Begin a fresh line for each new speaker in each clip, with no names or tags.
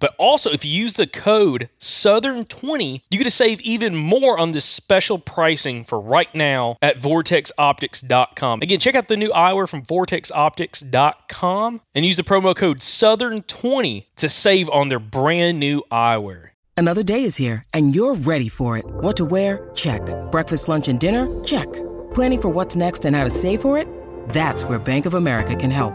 But also, if you use the code Southern20, you get to save even more on this special pricing for right now at vortexoptics.com. Again, check out the new eyewear from vortexoptics.com and use the promo code Southern20 to save on their brand new eyewear.
Another day is here, and you're ready for it. What to wear? Check. Breakfast, lunch, and dinner? Check. Planning for what's next and how to save for it? That's where Bank of America can help.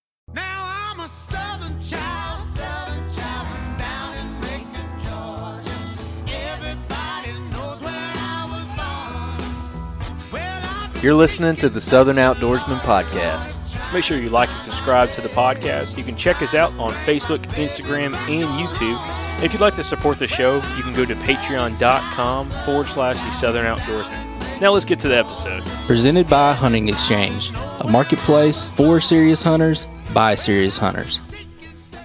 You're listening to the Southern Outdoorsman Podcast.
Make sure you like and subscribe to the podcast. You can check us out on Facebook, Instagram, and YouTube. If you'd like to support the show, you can go to patreon.com forward slash the Southern Outdoorsman. Now let's get to the episode.
Presented by Hunting Exchange, a marketplace for serious hunters by serious hunters.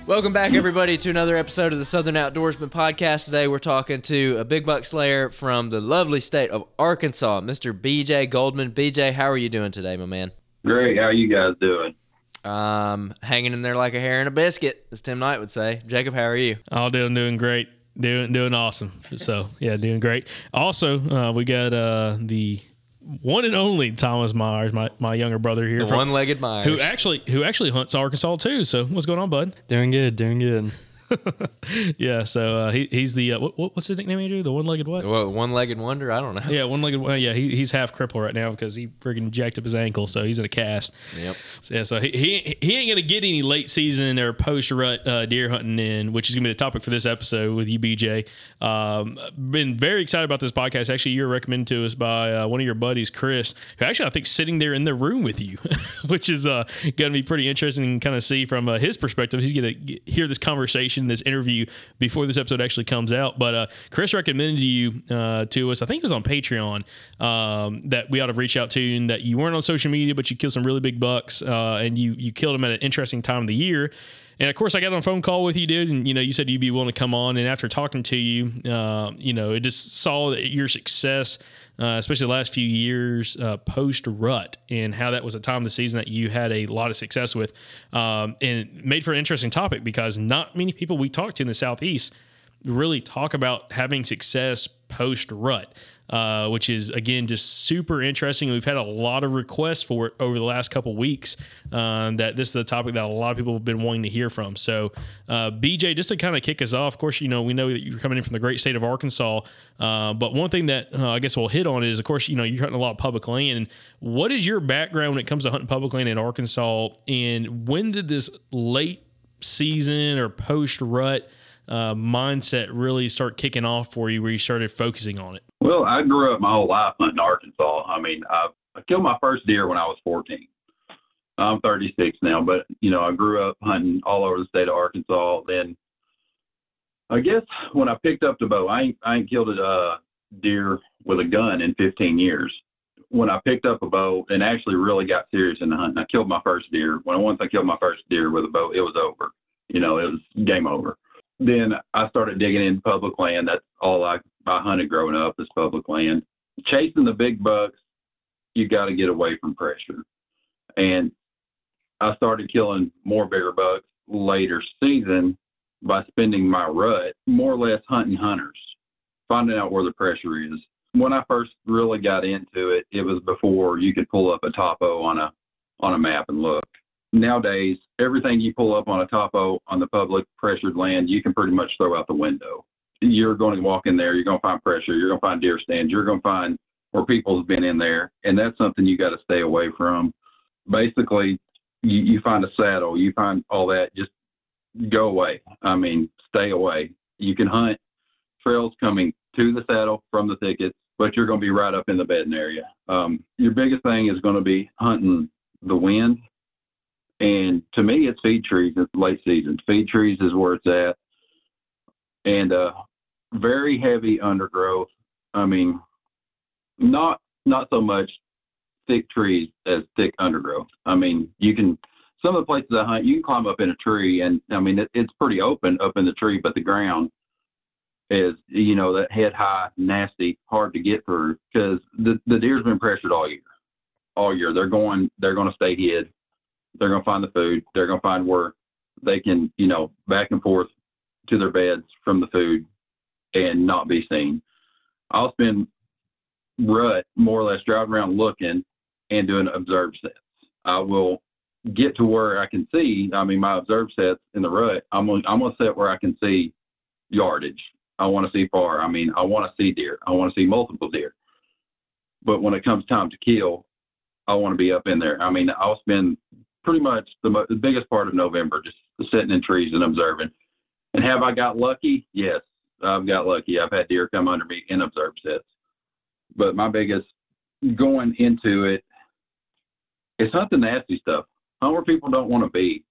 Welcome back, everybody, to another episode of the Southern Outdoorsman Podcast. Today, we're talking to a big buck slayer from the lovely state of Arkansas, Mr. BJ Goldman. BJ, how are you doing today, my man?
Great. How are you guys doing?
Um, hanging in there like a hair in a biscuit, as Tim Knight would say. Jacob, how are you?
All doing doing great. Doing doing awesome. So yeah, doing great. Also, uh, we got uh, the one and only Thomas Myers, my, my younger brother here,
The
from-
one-legged Myers.
who actually who actually hunts Arkansas too. So what's going on, bud?
Doing good, doing good.
yeah, so uh, he, he's the uh, what, what- what's his nickname, Andrew? The one-legged what?
What, one-legged wonder? I don't know.
Yeah, one-legged. Well, yeah, he, he's half crippled right now because he friggin' jacked up his ankle, so he's in a cast.
Yep.
So, yeah, so he, he he ain't gonna get any late season or post rut uh, deer hunting in, which is gonna be the topic for this episode with you, BJ. Um, been very excited about this podcast. Actually, you're recommended to us by uh, one of your buddies, Chris, who actually I think sitting there in the room with you, which is uh, gonna be pretty interesting and kind of see from uh, his perspective. He's gonna hear this conversation, this interview before this episode actually comes out. But uh, Chris recommended you uh, to us. I think it was on Patreon um, that we ought to reach out to, you and that you weren't on social media, but you killed some really big bucks, uh, and you you killed them at an interesting time of the year. And of course, I got on a phone call with you, dude, and you know, you said you'd be willing to come on. And after talking to you, uh, you know, it just saw that your success, uh, especially the last few years uh, post rut, and how that was a time of the season that you had a lot of success with, um, and made for an interesting topic because not many people we talk to in the southeast really talk about having success post rut uh, which is again just super interesting. We've had a lot of requests for it over the last couple weeks. Um, that this is a topic that a lot of people have been wanting to hear from. So, uh, BJ, just to kind of kick us off, of course, you know we know that you're coming in from the great state of Arkansas, uh, but one thing that uh, I guess we'll hit on is, of course, you know you're hunting a lot of public land. What is your background when it comes to hunting public land in Arkansas, and when did this late season or post rut? Uh, mindset really start kicking off for you where you started focusing on it?
Well, I grew up my whole life hunting Arkansas. I mean, I, I killed my first deer when I was 14. I'm 36 now, but you know, I grew up hunting all over the state of Arkansas. Then, I guess when I picked up the bow, I ain't, I ain't killed a uh, deer with a gun in 15 years. When I picked up a bow and actually really got serious in the hunting, I killed my first deer. When once I killed my first deer with a bow, it was over. You know, it was game over. Then I started digging in public land. That's all I I hunted growing up is public land. Chasing the big bucks, you got to get away from pressure. And I started killing more bigger bucks later season by spending my rut more or less hunting hunters, finding out where the pressure is. When I first really got into it, it was before you could pull up a topo on a on a map and look. Nowadays, everything you pull up on a topo on the public pressured land, you can pretty much throw out the window you're going to walk in there, you're going to find pressure, you're going to find deer stands, you're going to find where people's been in there, and that's something you got to stay away from. Basically, you, you find a saddle, you find all that, just go away. I mean, stay away. You can hunt trails coming to the saddle from the thickets, but you're going to be right up in the bedding area. Um, your biggest thing is going to be hunting the wind. And to me, it's feed trees. It's late season. Feed trees is where it's at and uh, very heavy undergrowth. I mean, not not so much thick trees as thick undergrowth. I mean, you can some of the places I hunt, you can climb up in a tree, and I mean it, it's pretty open up in the tree, but the ground is you know that head high, nasty, hard to get through because the the deer's been pressured all year, all year. They're going they're going to stay hid. They're going to find the food. They're going to find where they can you know back and forth to their beds from the food and not be seen. I'll spend rut more or less driving around looking and doing observe sets. I will get to where I can see. I mean, my observe sets in the rut. I'm gonna, I'm gonna set where I can see yardage. I want to see far. I mean, I want to see deer. I want to see multiple deer. But when it comes time to kill, I want to be up in there. I mean, I'll spend pretty much the, mo- the biggest part of November just sitting in trees and observing. And have I got lucky? Yes, I've got lucky. I've had deer come under me in observe sets. But my biggest going into it, it's not the nasty stuff. Hunt where people don't want to be.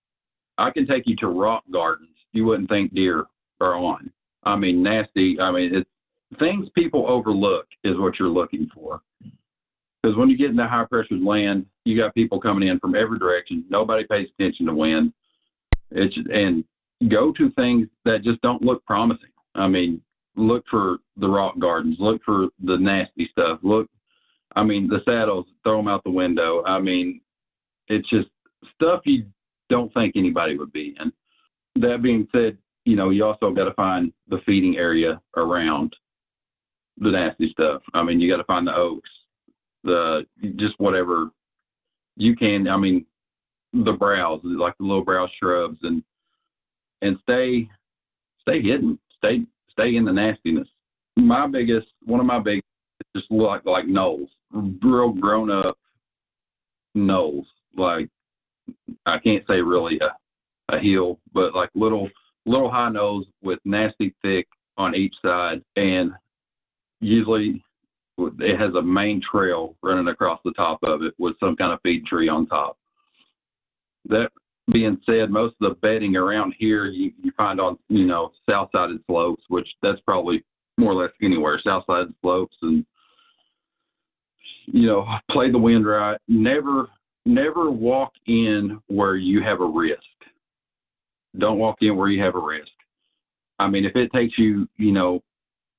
I can take you to rock gardens you wouldn't think deer are on. I mean, nasty. I mean, it's things people overlook is what you're looking for. Because when you get into high pressured land, you got people coming in from every direction. Nobody pays attention to wind. It's and go to things that just don't look promising. I mean, look for the rock gardens, look for the nasty stuff. Look, I mean, the saddles, throw them out the window. I mean, it's just stuff you don't think anybody would be in. That being said, you know, you also got to find the feeding area around the nasty stuff. I mean, you got to find the oaks, the just whatever you can. I mean, the browse, like the little brow shrubs and and stay stay hidden, stay stay in the nastiness. My biggest one of my big just like like knolls, real grown up knolls. Like I can't say really a, a hill, but like little little high nose with nasty thick on each side, and usually it has a main trail running across the top of it with some kind of feed tree on top. That being said, most of the bedding around here you, you find on, you know, south sided slopes, which that's probably more or less anywhere, south sided slopes and you know, play the wind right. Never never walk in where you have a risk. Don't walk in where you have a risk. I mean, if it takes you, you know,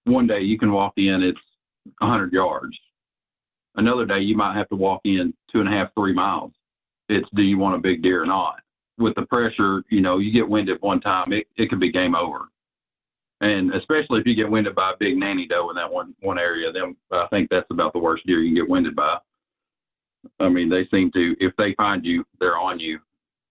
one day you can walk in, it's 100 yards. Another day you might have to walk in two and a half, three miles. It's do you want a big deer or not? With the pressure, you know, you get winded one time, it, it could be game over. And especially if you get winded by a big nanny doe in that one one area, then I think that's about the worst deer you can get winded by. I mean, they seem to if they find you, they're on you.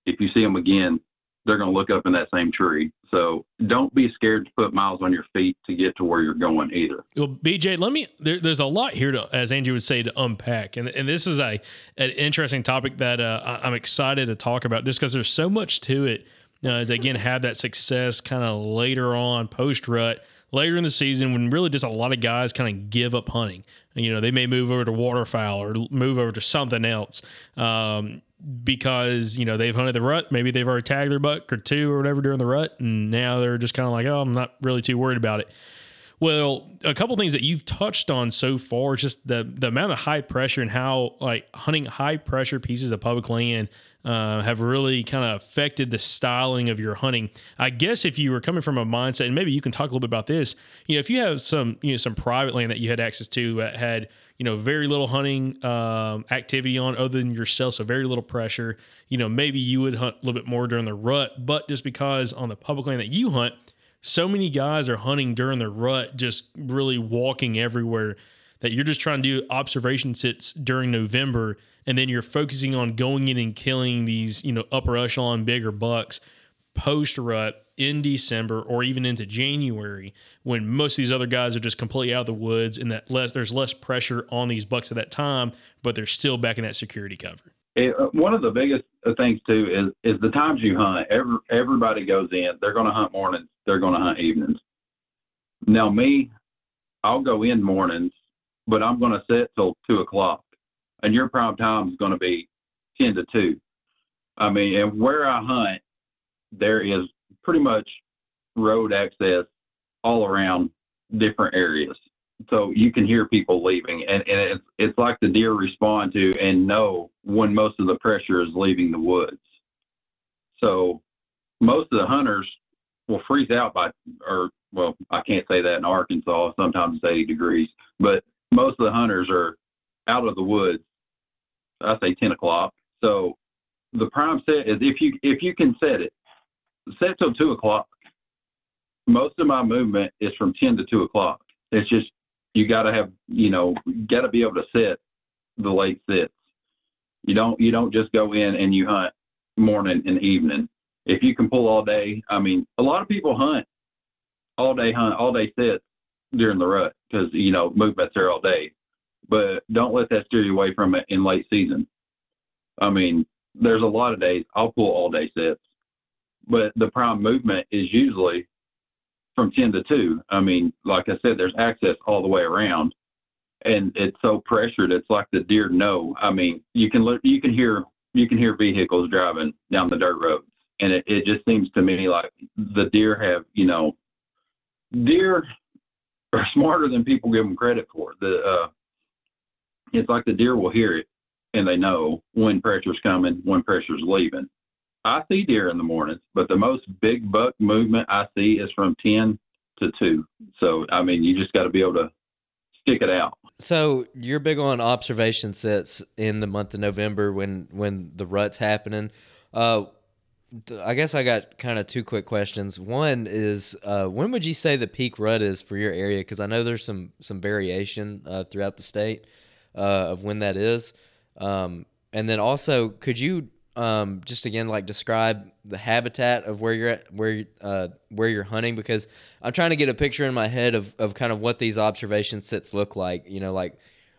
If you see them again, they're going to look up in that same tree. So don't be scared to put miles on your feet to get to where you're going either.
Well, BJ, let me. There, there's a lot here to, as Andrew would say, to unpack, and and this is a an interesting topic that uh, I'm excited to talk about, just because there's so much to it. Uh, to again have that success kind of later on post rut later in the season when really just a lot of guys kind of give up hunting. You know, they may move over to waterfowl or move over to something else. Um, because you know they've hunted the rut, maybe they've already tagged their buck or two or whatever during the rut, and now they're just kind of like, oh, I'm not really too worried about it. Well, a couple things that you've touched on so far is just the the amount of high pressure and how like hunting high pressure pieces of public land uh, have really kind of affected the styling of your hunting. I guess if you were coming from a mindset, and maybe you can talk a little bit about this. You know, if you have some you know some private land that you had access to that had you know very little hunting um, activity on other than yourself, so very little pressure. You know, maybe you would hunt a little bit more during the rut, but just because on the public land that you hunt so many guys are hunting during the rut, just really walking everywhere. That you're just trying to do observation sits during November, and then you're focusing on going in and killing these, you know, upper echelon bigger bucks post rut in December or even into January when most of these other guys are just completely out of the woods and that less there's less pressure on these bucks at that time, but they're still back in that security cover.
It, uh, one of the biggest uh, things too is is the times you hunt. Every everybody goes in. They're going to hunt mornings. They're going to hunt evenings. Now me, I'll go in mornings, but I'm going to sit till two o'clock, and your prime time is going to be ten to two. I mean, and where I hunt, there is pretty much road access all around different areas. So you can hear people leaving, and, and it's, it's like the deer respond to and know when most of the pressure is leaving the woods. So most of the hunters will freeze out by, or well, I can't say that in Arkansas. Sometimes it's 80 degrees, but most of the hunters are out of the woods. I say 10 o'clock. So the prime set is if you if you can set it, set till two o'clock. Most of my movement is from 10 to 2 o'clock. It's just you got to have you know got to be able to sit the late sits. You don't you don't just go in and you hunt morning and evening. If you can pull all day, I mean, a lot of people hunt all day hunt all day sits during the rut because you know movement's there all day. But don't let that steer you away from it in late season. I mean, there's a lot of days I'll pull all day sets, but the prime movement is usually from 10 to 2. I mean, like I said, there's access all the way around, and it's so pressured. It's like the deer know. I mean, you can you can hear you can hear vehicles driving down the dirt roads, and it, it just seems to me like the deer have you know, deer are smarter than people give them credit for. The uh, it's like the deer will hear it, and they know when pressure's coming, when pressure's leaving. I see deer in the mornings, but the most big buck movement I see is from 10 to 2. So, I mean, you just got to be able to stick it out.
So you're big on observation sets in the month of November when when the rut's happening. Uh, I guess I got kind of two quick questions. One is uh, when would you say the peak rut is for your area? Because I know there's some some variation uh, throughout the state uh, of when that is. Um, and then also, could you um, just again like describe the habitat of where you're at, where uh, where you're hunting? Because I'm trying to get a picture in my head of of kind of what these observation sits look like. You know, like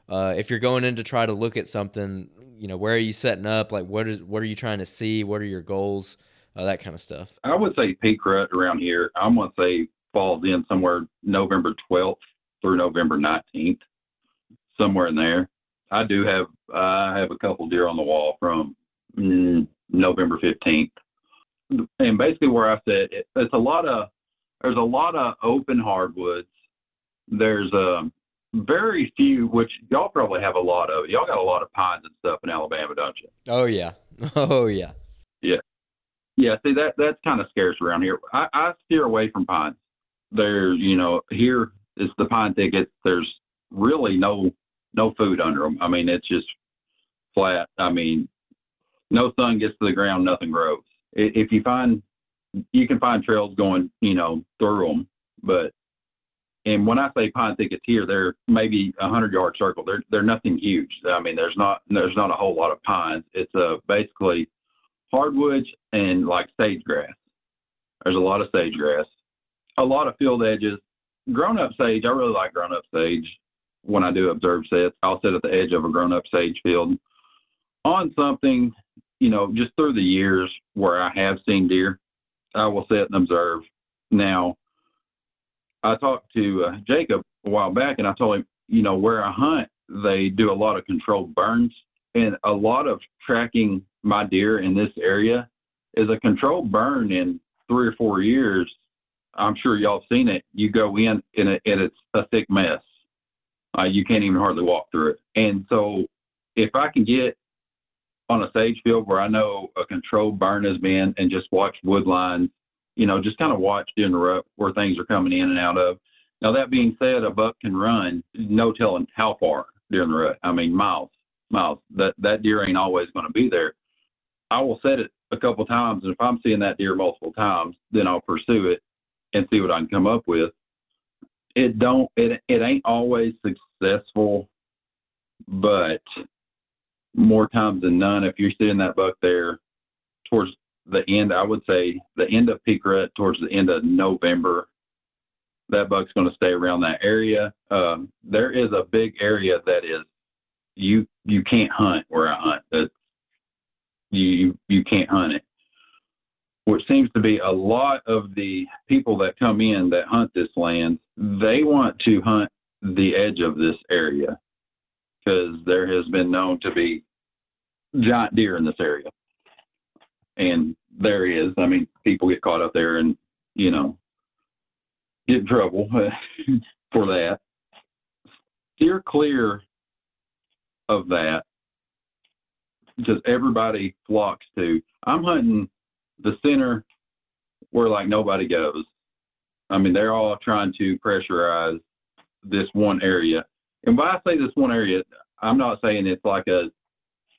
uh, if you're going in to try to look at something, you know, where are you setting up? Like, what is what are you trying to see? What are your goals? Uh, that kind of stuff.
I would say peak rut around here, I'm to say falls in somewhere November 12th through November 19th, somewhere in there. I do have I have a couple deer on the wall from November 15th, and basically where I said it, it's a lot of there's a lot of open hardwoods. There's um very few, which y'all probably have a lot of. Y'all got a lot of pines and stuff in Alabama, don't you?
Oh yeah, oh yeah.
Yeah, yeah. see that that's kind of scarce around here. I, I steer away from pines. There, you know, here is the pine thicket. There's really no no food under them. I mean, it's just flat. I mean, no sun gets to the ground, nothing grows. If you find, you can find trails going, you know, through them, but and when I say pine thickets here, they're maybe a hundred yard circle. They're they're nothing huge. I mean, there's not there's not a whole lot of pines. It's uh, basically hardwoods and like sage grass. There's a lot of sage grass, a lot of field edges. Grown up sage, I really like grown up sage. When I do observe sets, I'll sit at the edge of a grown up sage field on something, you know, just through the years where I have seen deer. I will sit and observe. Now, I talked to uh, Jacob a while back, and I told him, you know, where I hunt, they do a lot of controlled burns, and a lot of tracking my deer in this area is a controlled burn in three or four years. I'm sure y'all have seen it. You go in and, it, and it's a thick mess. Uh, you can't even hardly walk through it. And so, if I can get on a sage field where I know a controlled burn has been and just watch wood lines, you know, just kind of watch the rut where things are coming in and out of. Now, that being said, a buck can run, no telling how far during the rut. I mean, miles, miles. That, that deer ain't always going to be there. I will set it a couple times, and if I'm seeing that deer multiple times, then I'll pursue it and see what I can come up with. It don't, it, it ain't always successful, but more times than none, if you're seeing that buck there towards the end, I would say the end of peak rut towards the end of November, that buck's going to stay around that area. Um, there is a big area that is you you can't hunt where I hunt. That you you can't hunt it. Which seems to be a lot of the people that come in that hunt this land. They want to hunt the edge of this area because there has been known to be giant deer in this area. And there is. I mean, people get caught up there and, you know, get in trouble for that. Steer clear of that because everybody flocks to. I'm hunting the center where like nobody goes. I mean, they're all trying to pressurize this one area. And when I say this one area, I'm not saying it's like a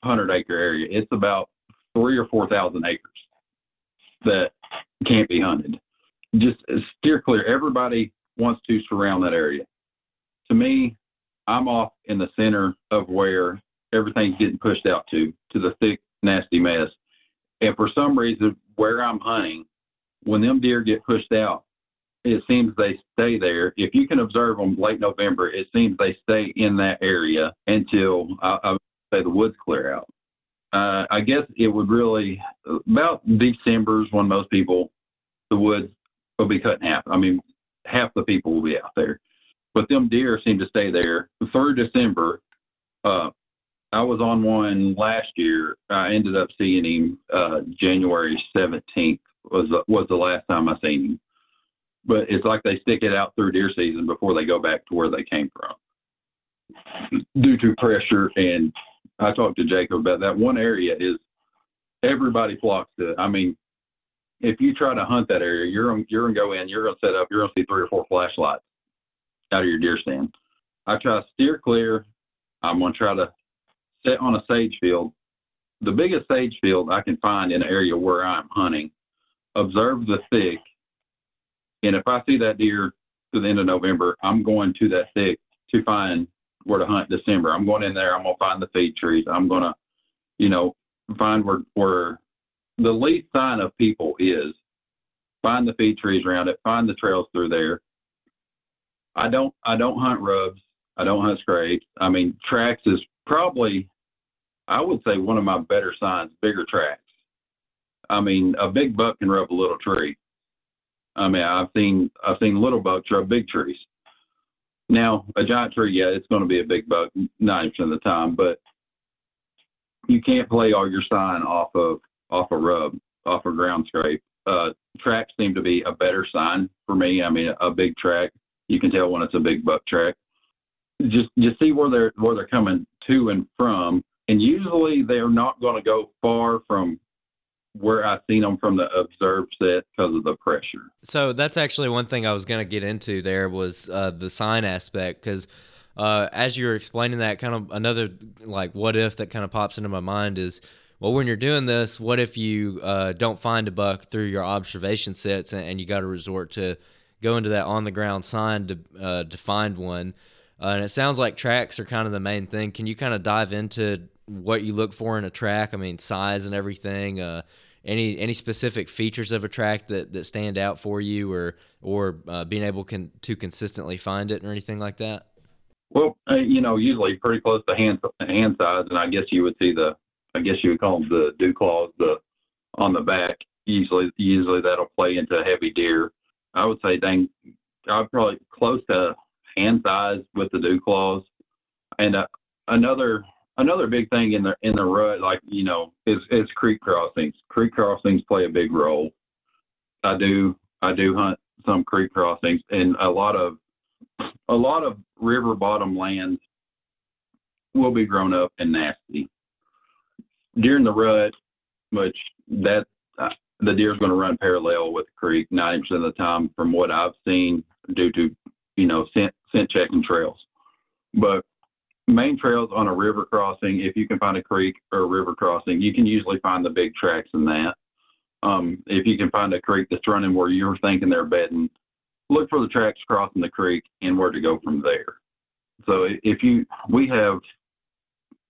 hundred acre area. It's about three or four thousand acres that can't be hunted. Just uh, steer clear. Everybody wants to surround that area. To me, I'm off in the center of where everything's getting pushed out to, to the thick, nasty mess. And for some reason, where I'm hunting, when them deer get pushed out, it seems they stay there. If you can observe them late November, it seems they stay in that area until I, say the woods clear out. Uh, I guess it would really about December's when most people the woods will be cut in half. I mean, half the people will be out there, but them deer seem to stay there through December. Uh, I was on one last year. I ended up seeing him uh, January 17th was was the last time I seen him. But it's like they stick it out through deer season before they go back to where they came from due to pressure. And I talked to Jacob about that. One area is everybody flocks to it. I mean, if you try to hunt that area, you're you're gonna go in, you're gonna set up, you're gonna see three or four flashlights out of your deer stand. I try to steer clear. I'm gonna try to set on a sage field, the biggest sage field I can find in an area where I'm hunting. Observe the thick, and if I see that deer to the end of November, I'm going to that thick to find where to hunt December. I'm going in there. I'm gonna find the feed trees. I'm gonna, you know, find where where the least sign of people is. Find the feed trees around it. Find the trails through there. I don't I don't hunt rubs. I don't hunt scrapes. I mean, tracks is probably I would say one of my better signs, bigger tracks. I mean, a big buck can rub a little tree. I mean, I've seen I've seen little bucks rub big trees. Now, a giant tree, yeah, it's going to be a big buck ninety percent of the time, but you can't play all your sign off of off a rub, off a ground scrape. Uh, tracks seem to be a better sign for me. I mean, a big track, you can tell when it's a big buck track. Just just see where they're where they're coming to and from, and usually they're not going to go far from where I seen them from the observed set because of the pressure.
So that's actually one thing I was going to get into there was uh, the sign aspect because uh, as you were explaining that, kind of another like what if that kind of pops into my mind is well, when you're doing this, what if you uh, don't find a buck through your observation sets and, and you got to resort to go into that on the ground sign to uh, to find one? Uh, and it sounds like tracks are kind of the main thing. Can you kind of dive into what you look for in a track? I mean, size and everything. Uh, any any specific features of a track that, that stand out for you, or or uh, being able to consistently find it, or anything like that?
Well, uh, you know, usually pretty close to hand hand size, and I guess you would see the, I guess you would call them the dew claws, the on the back. Usually, usually that'll play into heavy deer. I would say, dang, I'm probably close to hand size with the dew claws, and uh, another another big thing in the in the rut, like you know, is is creek crossings. Creek crossings play a big role. I do I do hunt some creek crossings, and a lot of a lot of river bottom lands will be grown up and nasty during the rut. Which that uh, the deer is going to run parallel with the creek 90% of the time, from what I've seen, due to you know scent scent checking trails. But main trails on a river crossing, if you can find a creek or a river crossing, you can usually find the big tracks in that. Um, if you can find a creek that's running where you're thinking they're bedding, look for the tracks crossing the creek and where to go from there. So if you, we have,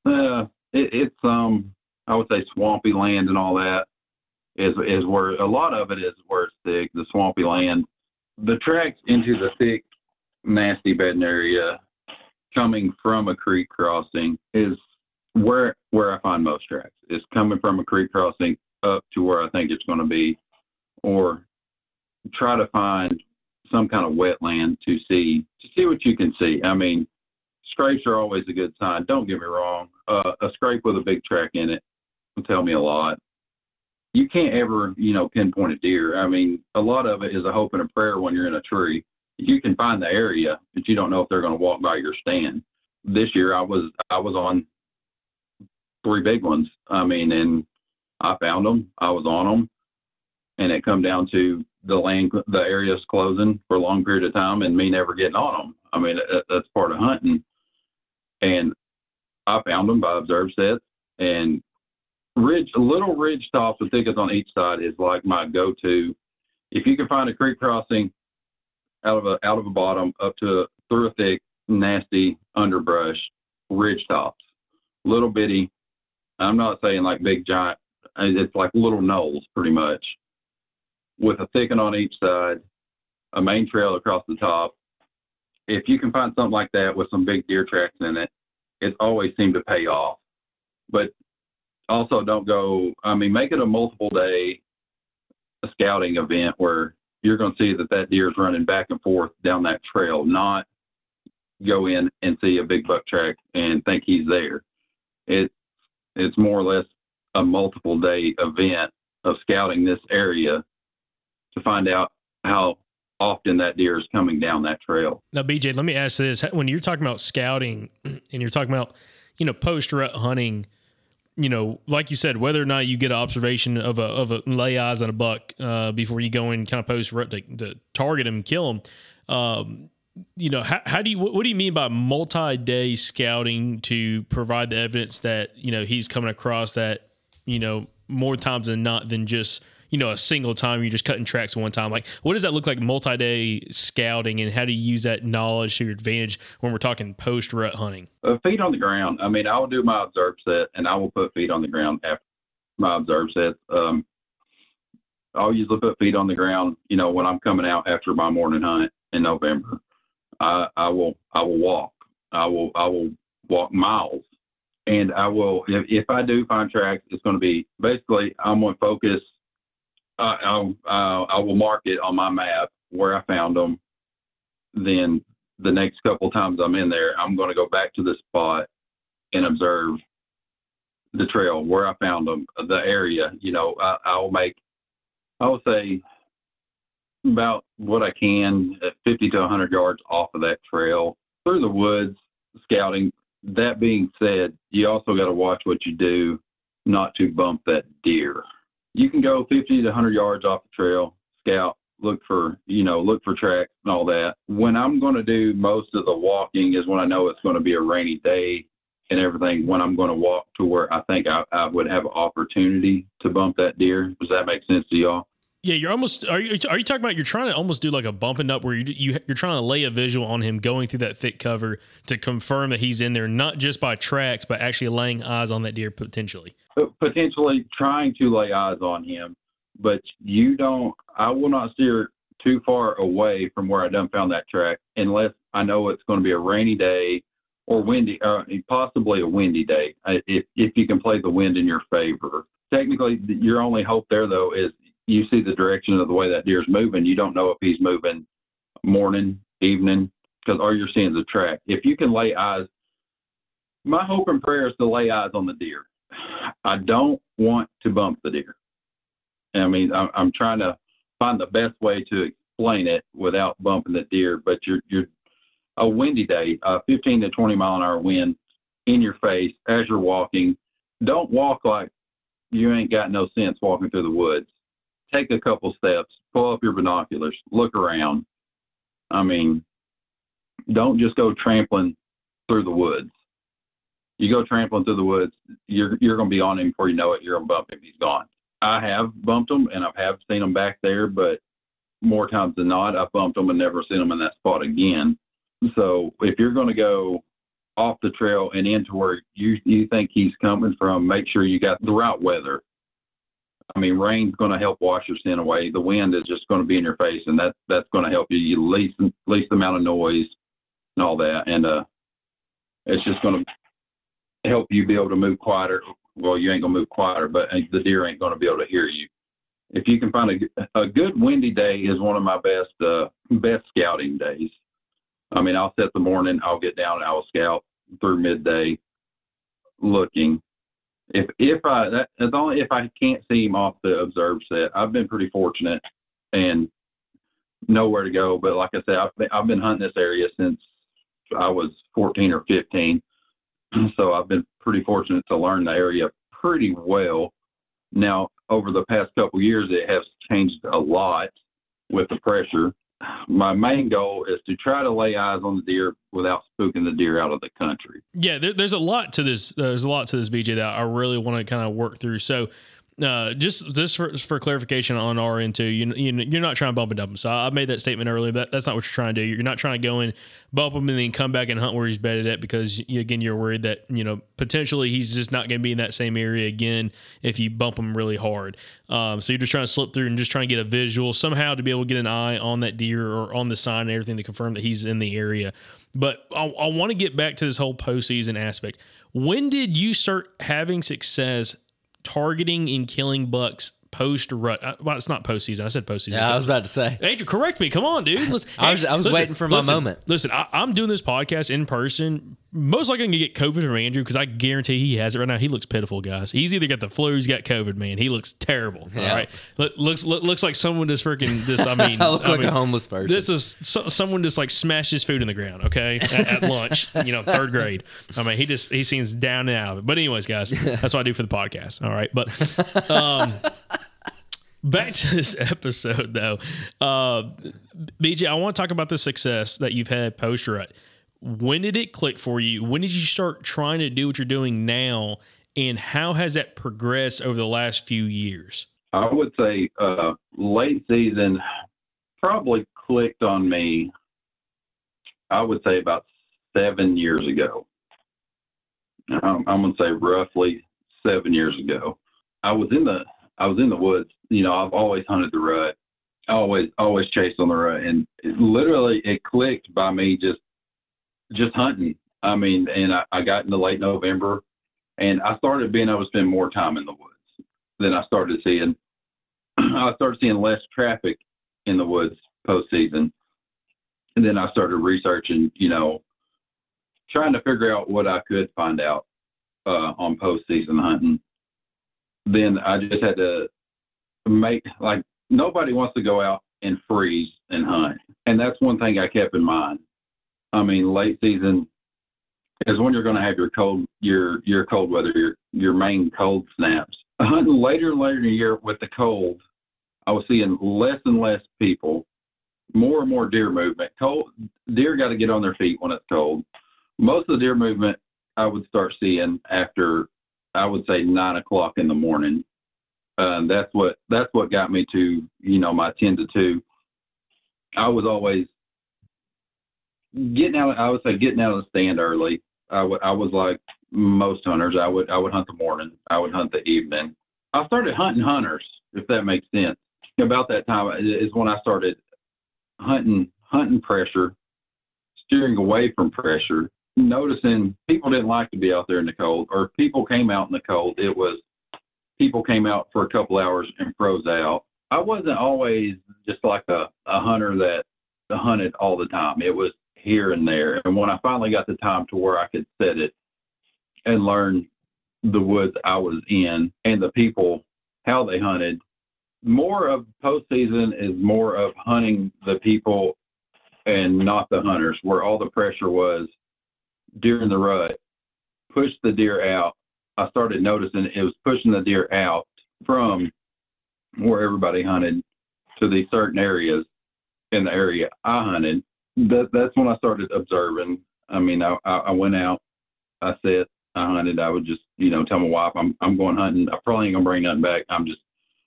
uh, it, it's um, I would say swampy land and all that is is where a lot of it is where it's thick, the swampy land. The tracks into the thick, nasty bedding area coming from a creek crossing is where where I find most tracks. It's coming from a creek crossing up to where I think it's going to be, or try to find some kind of wetland to see to see what you can see. I mean, scrapes are always a good sign. Don't get me wrong. Uh, a scrape with a big track in it will tell me a lot. You can't ever, you know, pinpoint a deer. I mean, a lot of it is a hope and a prayer when you're in a tree. You can find the area, but you don't know if they're going to walk by your stand. This year, I was I was on three big ones. I mean, and I found them. I was on them, and it come down to the land, the areas closing for a long period of time, and me never getting on them. I mean, that, that's part of hunting. And I found them by observed sets, and ridge, little ridge tops with thickets on each side is like my go-to. If you can find a creek crossing out of a out of a bottom up to through a thick, nasty underbrush, ridge tops, little bitty. I'm not saying like big giant. It's like little knolls, pretty much, with a thicket on each side, a main trail across the top. If you can find something like that with some big deer tracks in it, it's always seemed to pay off. But also don't go i mean make it a multiple day scouting event where you're going to see that that deer is running back and forth down that trail not go in and see a big buck track and think he's there. It it's more or less a multiple day event of scouting this area to find out how often that deer is coming down that trail.
Now, BJ, let me ask this: When you're talking about scouting, and you're talking about, you know, post rut hunting, you know, like you said, whether or not you get an observation of a of a lay eyes on a buck uh, before you go in kind of post to, to target him kill him. Um, you know, how, how do you what, what do you mean by multi day scouting to provide the evidence that you know he's coming across that you know more times than not than just you know a single time you're just cutting tracks one time like what does that look like multi-day scouting and how do you use that knowledge to your advantage when we're talking post rut hunting
uh, feet on the ground. I mean, I will do my observe set, and I will put feet on the ground after my observe set. Um, I'll usually put feet on the ground. You know, when I'm coming out after my morning hunt in November, I, I will I will walk. I will I will walk miles, and I will if, if I do find tracks, it's going to be basically I'm going to focus. Uh, I'll, uh, I will mark it on my map where I found them. Then the next couple times I'm in there, I'm going to go back to the spot and observe the trail where I found them, the area. You know, I, I'll make, I will say, about what I can, at 50 to 100 yards off of that trail through the woods, scouting. That being said, you also got to watch what you do, not to bump that deer. You can go 50 to 100 yards off the trail, scout, look for you know look for tracks and all that. When I'm going to do most of the walking is when I know it's going to be a rainy day and everything. When I'm going to walk to where I think I, I would have an opportunity to bump that deer. Does that make sense to y'all?
Yeah, you're almost. Are you? Are you talking about? You're trying to almost do like a bumping up where you, you you're trying to lay a visual on him going through that thick cover to confirm that he's in there, not just by tracks, but actually laying eyes on that deer potentially.
Potentially trying to lay eyes on him, but you don't. I will not steer too far away from where I done found that track unless I know it's going to be a rainy day or windy, or possibly a windy day. uh, If if you can play the wind in your favor. Technically, your only hope there though is you see the direction of the way that deer's moving. You don't know if he's moving morning, evening, because all you're seeing is a track. If you can lay eyes, my hope and prayer is to lay eyes on the deer. I don't want to bump the deer. I mean, I'm, I'm trying to find the best way to explain it without bumping the deer. But you're you're a windy day, uh, 15 to 20 mile an hour wind in your face as you're walking. Don't walk like you ain't got no sense walking through the woods. Take a couple steps, pull up your binoculars, look around. I mean, don't just go trampling through the woods. You go trampling through the woods, you're you're going to be on him before you know it. You're going to bump him. He's gone. I have bumped him, and I have seen him back there, but more times than not, I've bumped him and never seen him in that spot again. So if you're going to go off the trail and into where you you think he's coming from, make sure you got the right weather. I mean, rain's going to help wash your sin away. The wind is just going to be in your face, and that that's going to help you. You least least amount of noise and all that, and uh, it's just going to help you be able to move quieter. Well, you ain't to move quieter, but uh, the deer ain't to be able to hear you. If you can find a, a good windy day, is one of my best uh, best scouting days. I mean, I'll set the morning, I'll get down, and I'll scout through midday, looking. If if I that as only if I can't see him off the observed set, I've been pretty fortunate and know where to go. But like I said, I've been, I've been hunting this area since I was 14 or 15, so I've been pretty fortunate to learn the area pretty well. Now, over the past couple years, it has changed a lot with the pressure my main goal is to try to lay eyes on the deer without spooking the deer out of the country.
Yeah, there, there's a lot to this. There's a lot to this BJ that I really want to kind of work through. So, uh, just just for, for clarification on our end too, you, you you're not trying to bump and dump him. So I made that statement earlier, but that's not what you're trying to do. You're not trying to go and bump him and then come back and hunt where he's bedded at because again you're worried that you know potentially he's just not going to be in that same area again if you bump him really hard. Um, so you're just trying to slip through and just trying to get a visual somehow to be able to get an eye on that deer or on the sign and everything to confirm that he's in the area. But I, I want to get back to this whole postseason aspect. When did you start having success targeting and killing bucks post rut? uh, Well, it's not postseason. I said postseason.
Yeah, I was about to say.
Andrew, correct me. Come on, dude. Let's,
I was- I was waiting for my
listen,
moment.
Listen, I, I'm doing this podcast in person. Most likely, I'm gonna get COVID from Andrew because I guarantee he has it right now. He looks pitiful, guys. He's either got the flu, he's got COVID. Man, he looks terrible.
Yeah.
All right, Look, looks look, looks like someone just freaking this. I mean,
I look like
mean,
a homeless person.
This is so, someone just like smashed his food in the ground. Okay, at, at lunch, you know, third grade. I mean, he just he seems down and out of it. But anyways, guys, that's what I do for the podcast. All right, but um, back to this episode though. Uh, BJ, I want to talk about the success that you've had post rut. When did it click for you? When did you start trying to do what you're doing now? And how has that progressed over the last few years?
I would say uh, late season probably clicked on me. I would say about seven years ago. I'm gonna say roughly seven years ago. I was in the I was in the woods. You know, I've always hunted the rut. Always always chased on the rut, and it, literally it clicked by me just just hunting. I mean, and I, I got into late November, and I started being able to spend more time in the woods. Then I started seeing I started seeing less traffic in the woods postseason. And then I started researching, you know, trying to figure out what I could find out uh, on postseason hunting. Then I just had to make like nobody wants to go out and freeze and hunt, and that's one thing I kept in mind. I mean, late season is when you're going to have your cold your your cold weather, your your main cold snaps hunting later and later in the year with the cold, I was seeing less and less people, more and more deer movement. Cold deer got to get on their feet when it's cold. Most of the deer movement I would start seeing after I would say nine o'clock in the morning. Uh, that's what that's what got me to you know my ten to two. I was always getting out. I would say getting out of the stand early. I was like most hunters. I would I would hunt the morning. I would hunt the evening. I started hunting hunters, if that makes sense. About that time is when I started hunting hunting pressure, steering away from pressure, noticing people didn't like to be out there in the cold, or people came out in the cold. It was people came out for a couple hours and froze out. I wasn't always just like a, a hunter that hunted all the time. It was here and there. And when I finally got the time to where I could set it and learn the woods I was in and the people, how they hunted, more of postseason is more of hunting the people and not the hunters, where all the pressure was during the rut, pushed the deer out. I started noticing it was pushing the deer out from where everybody hunted to these certain areas in the area I hunted. That, that's when I started observing. I mean, I, I went out, I said, I hunted. I would just, you know, tell my wife, I'm, I'm going hunting. I probably ain't gonna bring nothing back. I'm just,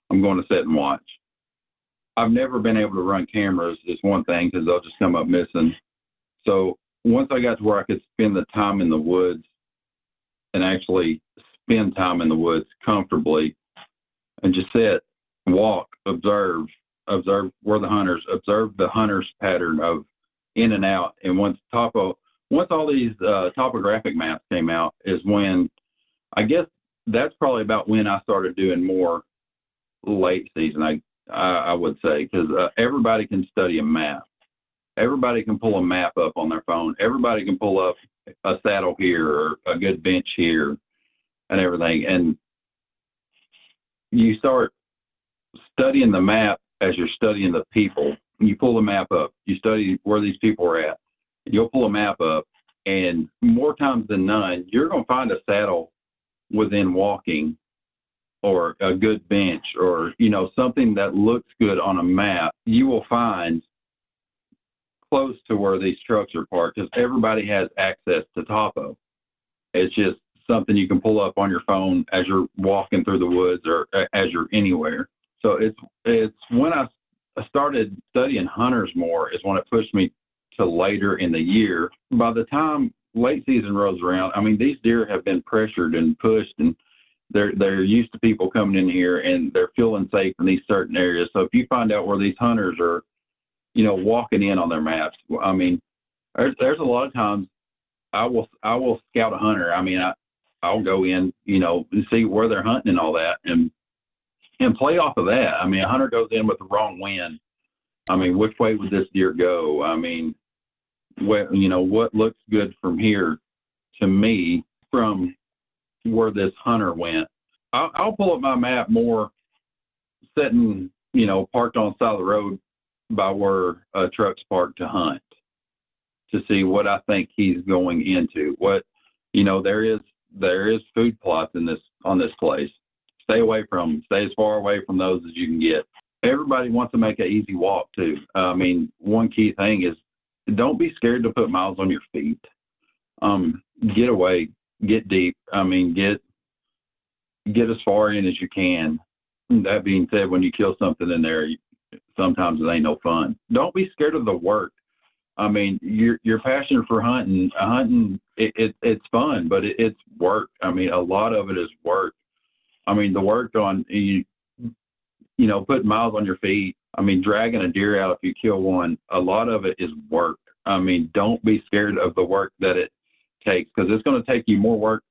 I'm going to sit and watch. I've never been able to run cameras. Is one thing because they'll just come up missing. So once I got to where I could spend the time in the woods and actually spend time in the woods comfortably and just sit, walk, observe, observe where the hunters, observe the hunters pattern of in and out. And once topo, once all these uh, topographic maps came out is when I guess that's probably about when I started doing more late season. I I, I would say because uh, everybody can study a map everybody can pull a map up on their phone. Everybody can pull up a saddle here or a good bench here and everything. And you start studying the map as you're studying the people. You pull the map up, you study where these people are at. You'll pull a map up, and more times than none, you're going to find a saddle within walking or a good bench or you know something that looks good on a map you will find close to where these trucks are parked because everybody has access to Topo. It's just something you can pull up on your phone as you're walking through the woods or as you're anywhere. So it's it's when I started studying hunters more is when it pushed me to later in the year. By the time late season rolls around, I mean these deer have been pressured and pushed and they're they're used to people coming in here and they're feeling safe in these certain areas. So if you find out where these hunters are you know, walking in on their maps. I mean, there's, there's a lot of times I will I will scout a hunter. I mean, I I'll go in, you know, and see where they're hunting and all that, and and play off of that. I mean, a hunter goes in with the wrong wind. I mean, which way would this deer go? I mean, what you know, what looks good from here to me from where this hunter went. I'll, I'll pull up my map more, sitting, you know, parked on the side of the road by where a truck's parked to hunt to see what I think he's going into. What you know, there is there is food plots in this on this place. Stay away from stay as far away from those as you can get. Everybody wants to make an easy walk too. I mean, one key thing is don't be scared to put miles on your feet. Um, get away, get deep. I mean, get get as far in as you can. That being said, when you kill something in there, sometimes it ain't no fun. Don't be scared of the work. I mean, your your passion for hunting, hunting, it, it it's fun, but it, it's work. I mean, a lot of it is work. I mean, the work on you, you know, putting miles on your feet. I mean, dragging a deer out if you kill one. A lot of it is work. I mean, don't be scared of the work that it takes because it's going to take you more work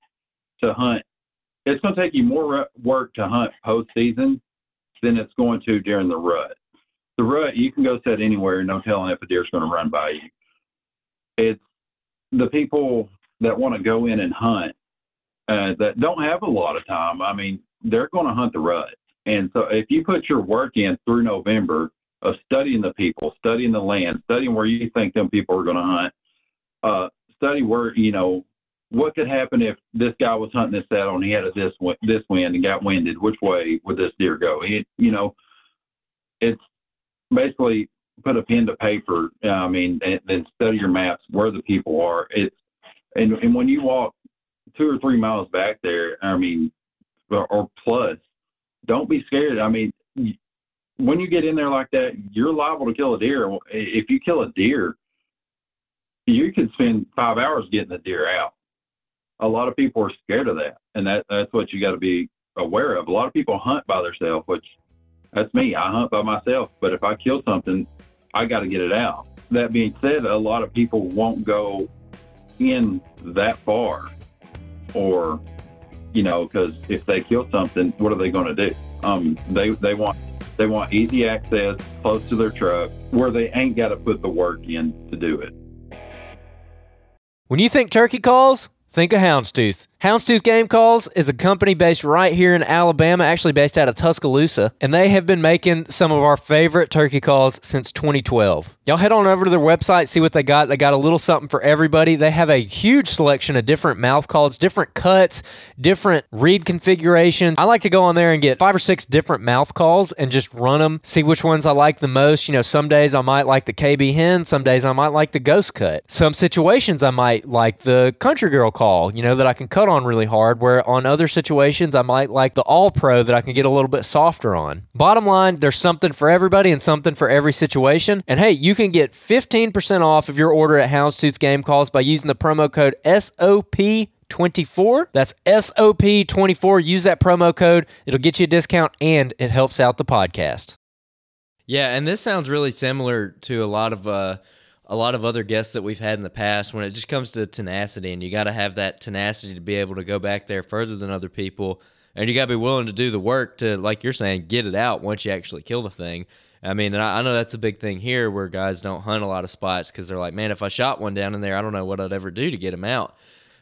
to hunt. It's going to take you more work to hunt postseason than it's going to during the rut the rut, you can go set anywhere, no telling if a deer's going to run by you. It's the people that want to go in and hunt uh, that don't have a lot of time. I mean, they're going to hunt the rut. And so if you put your work in through November of studying the people, studying the land, studying where you think them people are going to hunt, uh, study where, you know, what could happen if this guy was hunting this saddle and he had a this this wind and got winded? Which way would this deer go? You know, it's basically put a pen to paper. I mean, and then study your maps where the people are. It's and and when you walk two or three miles back there, I mean, or, or plus, don't be scared. I mean, when you get in there like that, you're liable to kill a deer. If you kill a deer, you could spend five hours getting the deer out. A lot of people are scared of that, and that that's what you got to be aware of. A lot of people hunt by themselves, which that's me. I hunt by myself, but if I kill something, I got to get it out. That being said, a lot of people won't go in that far, or you know, because if they kill something, what are they going to do? Um, they they want they want easy access, close to their truck, where they ain't got to put the work in to do it.
When you think turkey calls, think of Houndstooth. Houndstooth Game Calls is a company based right here in Alabama, actually based out of Tuscaloosa, and they have been making some of our favorite turkey calls since 2012. Y'all head on over to their website, see what they got. They got a little something for everybody. They have a huge selection of different mouth calls, different cuts, different reed configurations. I like to go on there and get five or six different mouth calls and just run them, see which ones I like the most. You know, some days I might like the KB hen, some days I might like the ghost cut. Some situations I might like the country girl call, you know, that I can cut on really hard, where on other situations I might like the all pro that I can get a little bit softer on. Bottom line, there's something for everybody and something for every situation. And hey, you can get 15% off of your order at Houndstooth Game Calls by using the promo code SOP. 24 that's SOP24 use that promo code it'll get you a discount and it helps out the podcast yeah and this sounds really similar to a lot of uh a lot of other guests that we've had in the past when it just comes to tenacity and you got to have that tenacity to be able to go back there further than other people and you got to be willing to do the work to like you're saying get it out once you actually kill the thing. I mean and i, I know that's a big thing here where guys don't hunt a lot of spots because they're like man if i shot one down in there i don't know what i'd ever do to get him out.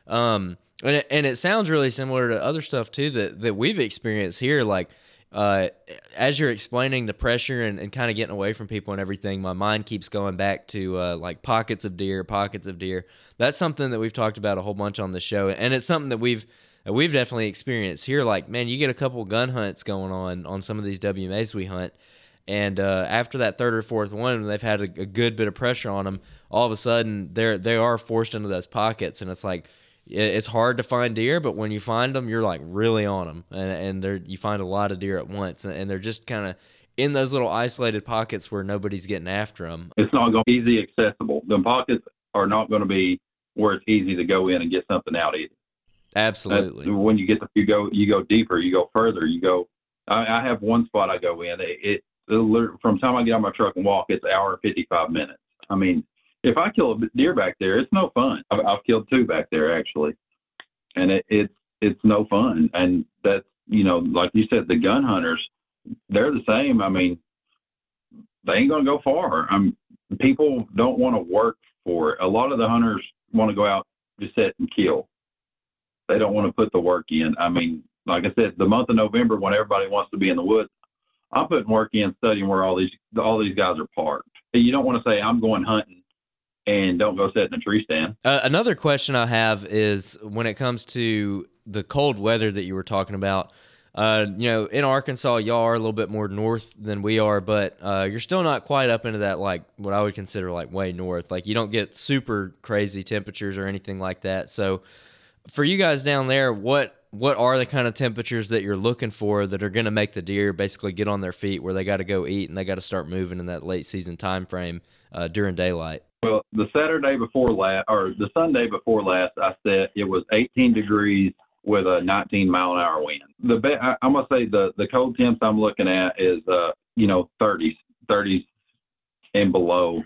Um, and it, and it sounds really similar to other stuff too that that we've experienced here like uh, as you're explaining the pressure and, and kind of getting away from people and everything, my mind keeps going back to uh, like pockets of deer, pockets of deer. That's something that we've talked about a whole bunch on the show, and it's something that we've we've definitely experienced here. Like, man, you get a couple gun hunts going on on some of these WMAs we hunt, and uh, after that third or fourth one, they've had a, a good bit of pressure on them. All of a sudden, they're they are forced into those pockets, and it's like it's hard to find deer, but when you find them, you're like really on them, and and they're, you find a lot of deer at once, and, they're just kind of in those little isolated pockets where nobody's getting after them.
It's not going to be easy accessible. The pockets are not going to be where it's easy to go in and get something out either. That's-
Absolutely.
when you get the, you go you go deeper, you go further, you go. I, I have one spot I go in. It, it, it from the time I get on my truck and walk, it's an hour and fifty five minutes. I mean, if I kill a deer back there, it's no fun. I've, I've killed two back there actually, and it, it's it's no fun. And that's you know, like you said, the gun hunters, they're the same. I mean, they ain't gonna go far. I'm people don't want to work for it. A lot of the hunters want to go out just sit and kill. They don't want to put the work in. I mean, like I said, the month of November when everybody wants to be in the woods, I'm putting work in studying where all these all these guys are parked. You don't want to say I'm going hunting and don't go sit in a tree stand.
Uh, another question I have is when it comes to the cold weather that you were talking about. Uh, you know, in Arkansas, y'all are a little bit more north than we are, but uh, you're still not quite up into that like what I would consider like way north. Like you don't get super crazy temperatures or anything like that. So, for you guys down there, what what are the kind of temperatures that you're looking for that are going to make the deer basically get on their feet where they got to go eat and they got to start moving in that late season time frame uh, during daylight?
Well, the Saturday before last, or the Sunday before last, I said it was 18 degrees with a 19 mile an hour wind. The be- I, I'm gonna say the the cold temps I'm looking at is uh you know 30s, 30s and below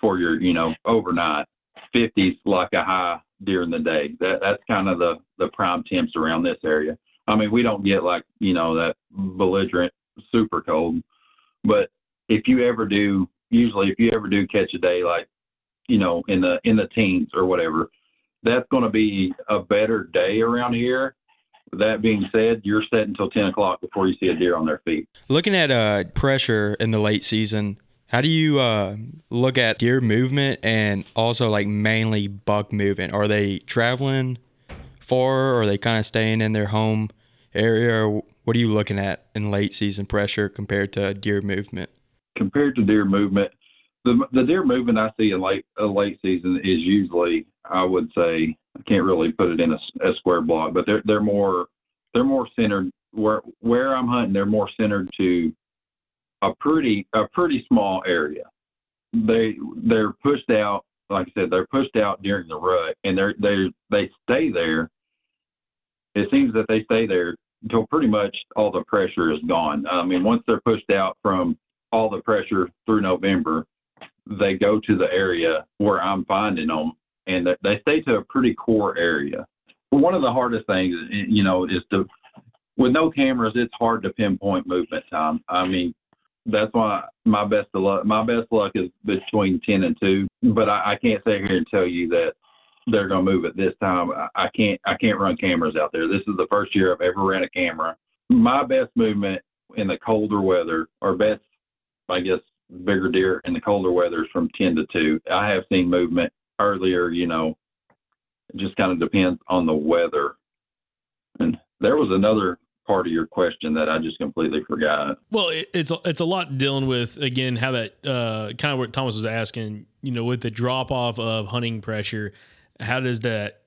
for your you know overnight. 50s like a high during the day. That that's kind of the the prime temps around this area. I mean, we don't get like you know that belligerent super cold, but if you ever do, usually if you ever do catch a day like you know in the in the teens or whatever, that's going to be a better day around here. That being said, you're set until 10 o'clock before you see a deer on their feet.
Looking at uh, pressure in the late season, how do you uh, look at deer movement and also like mainly buck movement? Are they traveling far, or are they kind of staying in their home area? Or what are you looking at in late season pressure compared to deer movement?
compared to deer movement, the deer movement I see in late uh, late season is usually I would say I can't really put it in a, a square block, but they're they're more they're more centered where where I'm hunting. They're more centered to a pretty a pretty small area. They they're pushed out like I said they're pushed out during the rut and they're they they stay there. It seems that they stay there until pretty much all the pressure is gone. I mean, once they're pushed out from all the pressure through November, they go to the area where I'm finding them, and they- stay to a pretty core area. One of the hardest things, eh, you know, is to with no cameras, it's hard to pinpoint movement time. I mean, that's why my best of luck, my best luck is between ten and two. But I, I can't sit here and tell you that they're going to move at this time. I, I can't, I can't run cameras out there. This is the first year I've ever ran a camera. My best movement in the colder weather, or best I guess bigger deer in the colder weather is from 10 to 2. I have seen movement earlier, you know, it just kind of depends on the weather. And there was another part of your question that I just completely forgot.
Well, it, it's it's a lot dealing with again how that uh, kind of what Thomas was asking. You know, with the drop off of hunting pressure, how does that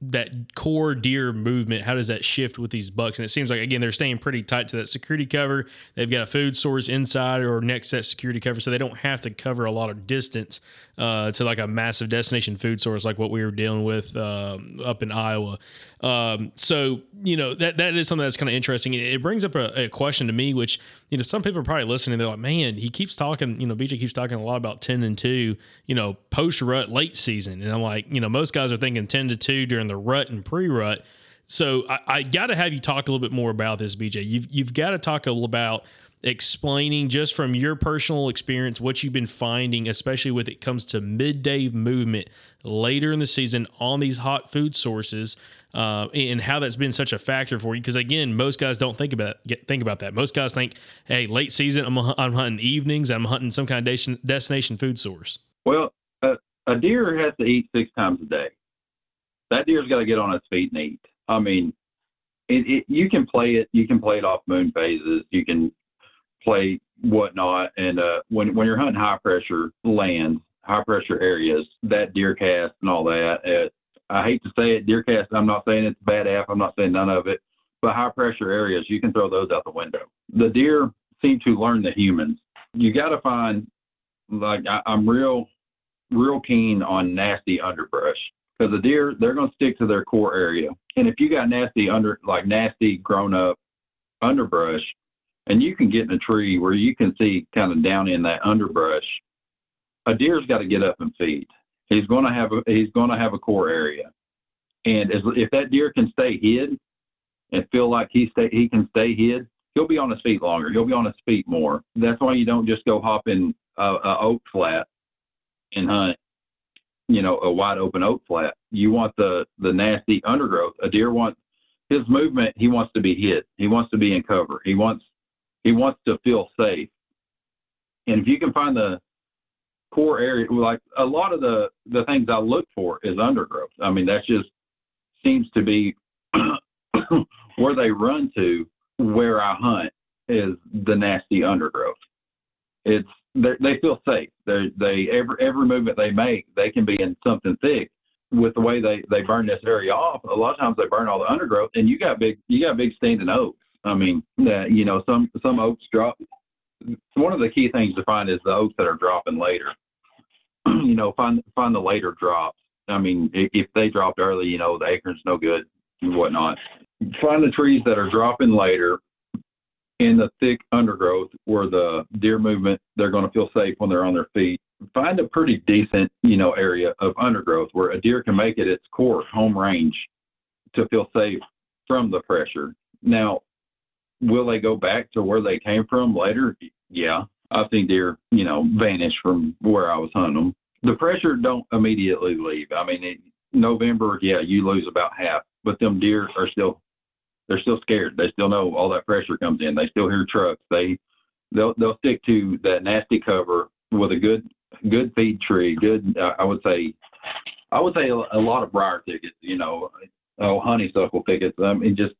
that core deer movement how does that shift with these bucks? And it seems like again they're staying pretty tight to that security cover. They've got a food source inside or next to that security cover so they don't have to cover a lot of distance uh, to like a massive destination food source like what we were dealing with um, up in iowa. Um, so you know that that is something that's kind of interesting. It, brings up a, a question to me which you know some people are probably listening they're like man he keeps talking you know bj keeps talking a lot about 10 and 2 you know post rut late season. And i'm like you know most guys are thinking 10 to 2 during the rut and pre-rut. So I, I got to have you talk a little bit more about this, BJ. You've you've got to talk a little about explaining just from your personal experience what you've been finding, especially when it comes to midday movement later in the season on these hot food sources, uh, and how that's been such a factor for you. Because again, most guys don't think about think about that. Most guys think, hey, late season, I'm I'm hunting evenings, I'm hunting some kind of destination, food source.
Well, a, a deer has to eat six times a day. That deer's got to get on its feet and eat. I mean, it, it, you can play it. You can play it off moon phases. You can play whatnot. And uh, when when you're hunting high pressure lands, high pressure areas, that DeerCast and all that. I hate to say it, DeerCast. I'm not saying it's bad app. I'm not saying none of it. But high pressure areas, you can throw those out the window. The deer seem to learn the humans. You got to find like I, I'm real, real keen on nasty underbrush because the deer they're going to stick to their core area. And if you got nasty under like nasty grown up underbrush, and you can get in a tree where you can see kind of down in that underbrush, a deer's got to get up and feed. He's going to have a he's going to have a core area, and as, if that deer can stay hid and feel like he stay he can stay hid, he'll be on his feet longer. He'll be on his feet more. That's why you don't just go hop in a, a oak flat and hunt you know, a wide open oak flat. You want the the nasty undergrowth. A deer wants his movement. He wants to be hit. He wants to be in cover. He wants he wants to feel safe. And if you can find the core area, like a lot of the the things I look for is undergrowth. I mean, that just seems to be where they run to where I hunt is the nasty undergrowth. It's they feel safe. They they every every movement they make, they can be in something thick. With the way they they burn this area off, a lot of times they burn all the undergrowth, and you got big you got big standing oaks. I mean, that you know some some oaks drop. One of the key things to find is the oaks that are dropping later. you know, find find the later drops. I mean, if, if they dropped early, you know, the acorn's no good and whatnot. Find the trees that are dropping later in the thick undergrowth where the deer movement they're going to feel safe when they're on their feet. Find a pretty decent you know area of undergrowth where a deer can make it its core home range to feel safe from the pressure. Now will they go back to where they came from later? Yeah. I've seen deer you know vanish from where i was hunting them. The pressure don't immediately leave. I mean it, november yeah you lose about half but them deer are still they're still scared. They still know all that pressure comes in. They still hear trucks. They they'll they'll stick to that nasty cover with a good good feed tree. Good, uh, I would say, I would say a, a lot of briar thickets. You know, oh honeysuckle thickets. I mean, just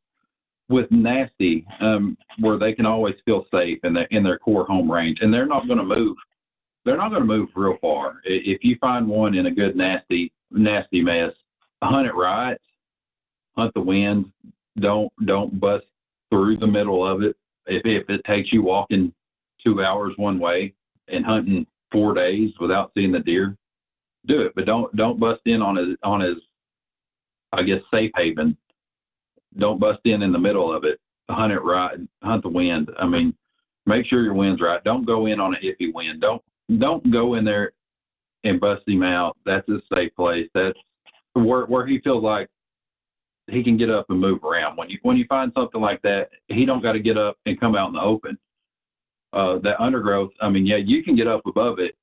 with nasty, um, where they can always feel safe in their in their core home range, and they're not going to move. They're not going to move real far. If you find one in a good nasty nasty mess, hunt it right, hunt the wind. Don't don't bust through the middle of it. If if it takes you walking two hours one way and hunting four days without seeing the deer, do it. But don't don't bust in on his on his I guess safe haven. Don't bust in in the middle of it. Hunt it right. Hunt the wind. I mean, make sure your wind's right. Don't go in on an iffy wind. Don't don't go in there and bust him out. That's his safe place. That's where where he feels like he can get up and move around. When you when you find something like that, he don't got to get up and come out in the open. Uh, that undergrowth. I mean, yeah, you can get up above it.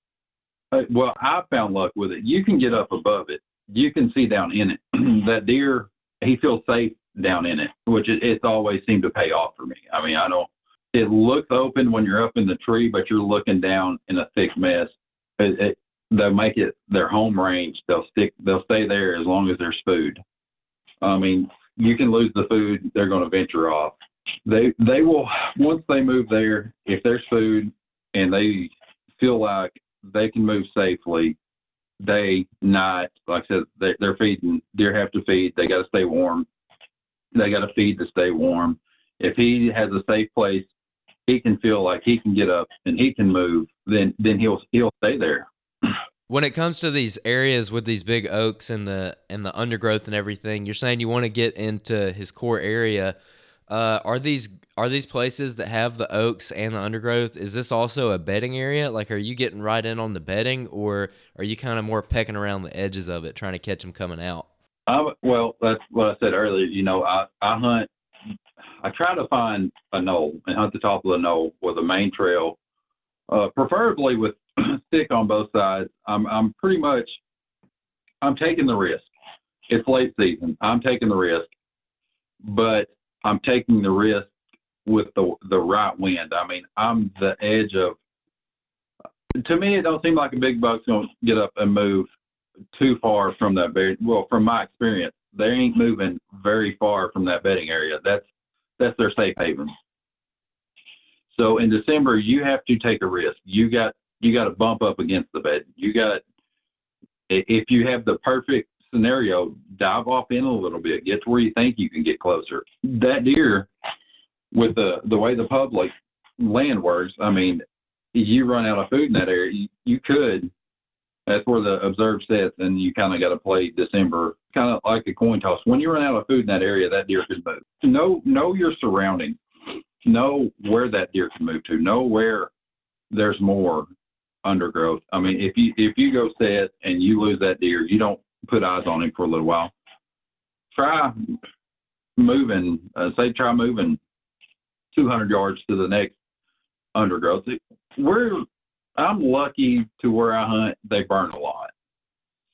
Uh, well, I found luck with it. You can get up above it. You can see down in it. that deer, he feels safe down in it, which it, it's always seemed to pay off for me. I mean, I don't. It looks open when you're up in the tree, but you're looking down in a thick mess. It, it, they'll make it their home range. They'll stick. They'll stay there as long as there's food. I mean, you can lose the food. They're going to venture off. They they will once they move there. If there's food and they feel like they can move safely, day, night. Like I said, they, they're feeding. Deer have to feed. They got to stay warm. They got to feed to stay warm. If he has a safe place, he can feel like he can get up and he can move. Then then he'll he'll stay there.
When it comes to these areas with these big oaks and the and the undergrowth and everything, you're saying you want to get into his core area. Uh, are these are these places that have the oaks and the undergrowth? Is this also a bedding area? Like, are you getting right in on the bedding, or are you kind of more pecking around the edges of it, trying to catch them coming out?
Well, that's what I said earlier. You know, I, I hunt, I try to find a knoll and hunt the top of the knoll with a main trail, uh, preferably with stick on both sides. I'm, I'm pretty much, I'm taking the risk. It's late season. I'm taking the risk, but I'm taking the risk with the the right wind. I mean, I'm the edge of. To me, it don't seem like a big buck's gonna get up and move too far from that bed. Well, from my experience, they ain't moving very far from that bedding area. That's that's their safe haven. So in December, you have to take a risk. You got you got to bump up against the bed. You got if you have the perfect scenario, dive off in a little bit, get to where you think you can get closer. That deer, with the the way the public land works, I mean, you run out of food in that area, you, you could that's where the observe sets, and you kind of got to play December, kind of like a coin toss. When you run out of food in that area, that deer could move. Know know your surroundings. Know where that deer can move to. Know where there's more undergrowth. I mean, if you if you go set and you lose that deer, you don't put eyes on him for a little while. Try moving. Uh, say try moving 200 yards to the next undergrowth. We're I'm lucky to where I hunt. They burn a lot,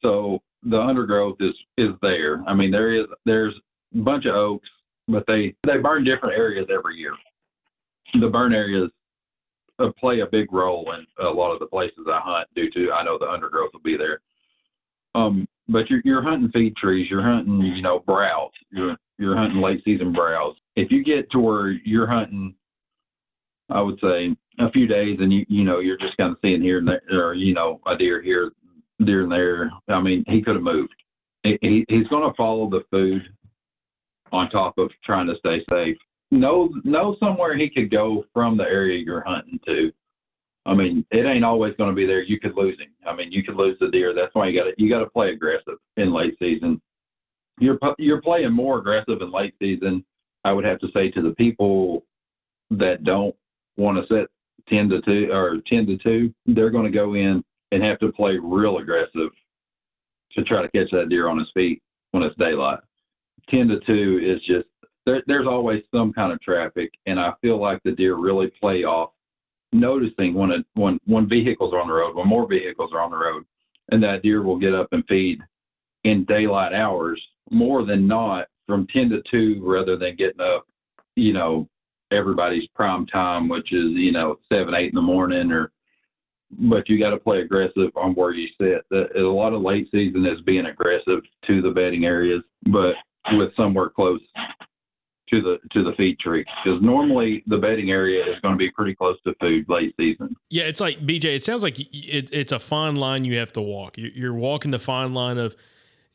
so the undergrowth is is there. I mean, there is there's a bunch of oaks, but they they burn different areas every year. The burn areas play a big role in a lot of the places I hunt. Due to I know the undergrowth will be there. Um, but you're you're hunting feed trees. You're hunting you know browse. You're you're hunting late season browse. If you get to where you're hunting I would say a few days, and you you know you're just kind of seeing here and there, or you know a deer here, deer and there. I mean, he could have moved. He, he he's going to follow the food on top of trying to stay safe. Know know somewhere he could go from the area you're hunting to. I mean, it ain't always going to be there. You could lose him. I mean, you could lose the deer. That's why you got to you got to play aggressive in late season. You're you're playing more aggressive in late season. I would have to say to the people that don't want to set 10 to 2 or 10 to 2, they're going to go in and have to play real aggressive to try to catch that deer on his feet when it's daylight. 10 to 2 is just, there, there's always some kind of traffic. And I feel like the deer really play off noticing when, it, when, when vehicles are on the road, when more vehicles are on the road, and that deer will get up and feed in daylight hours more than not from 10 to 2 rather than getting up, you know, everybody's prime time, which is you know seven, eight in the morning, or but you got to play aggressive on where you sit. The, a lot of late season is being aggressive to the bedding areas, but with somewhere close to the to the feed tree because normally the bedding area is going to be pretty close to food late season.
Yeah, it's like BJ. It sounds like it, it's a fine line you have to walk. You're, walking the fine line of,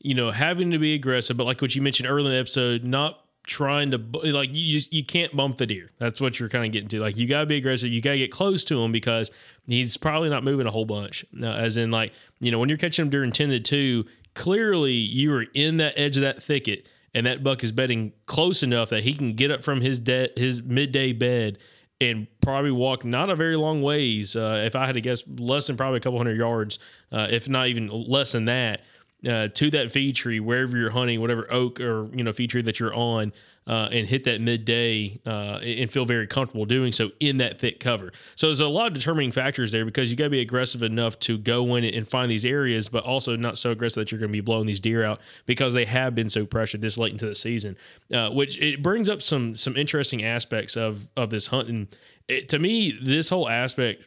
you know, having to be aggressive, but like what you mentioned earlier in the episode, not trying to like you just you can't bump the deer. That's what you're kind of getting to. Like you gotta be aggressive. You gotta get close to him because he's probably not moving a whole bunch. Uh, as in, like you know, when you're catching him during ten to two, clearly you are in that edge of that thicket, and that buck is bedding close enough that he can get up from his de- his midday bed and probably walk not a very long ways. Uh, if I had to guess, less than probably a couple hundred yards, uh, if not even less than that, uh, to that feed tree wherever you're hunting, whatever oak or you know feed tree that you're on, uh, and hit that midday uh, and feel very comfortable doing so in that thick cover. So there's a lot of determining factors there because you got to be aggressive enough to go in and find these areas, but also not so aggressive that you're going to be blowing these deer out because they have been so pressured this late into the season. Uh, which it brings up some some interesting aspects of of this hunting. It, to me, this whole aspect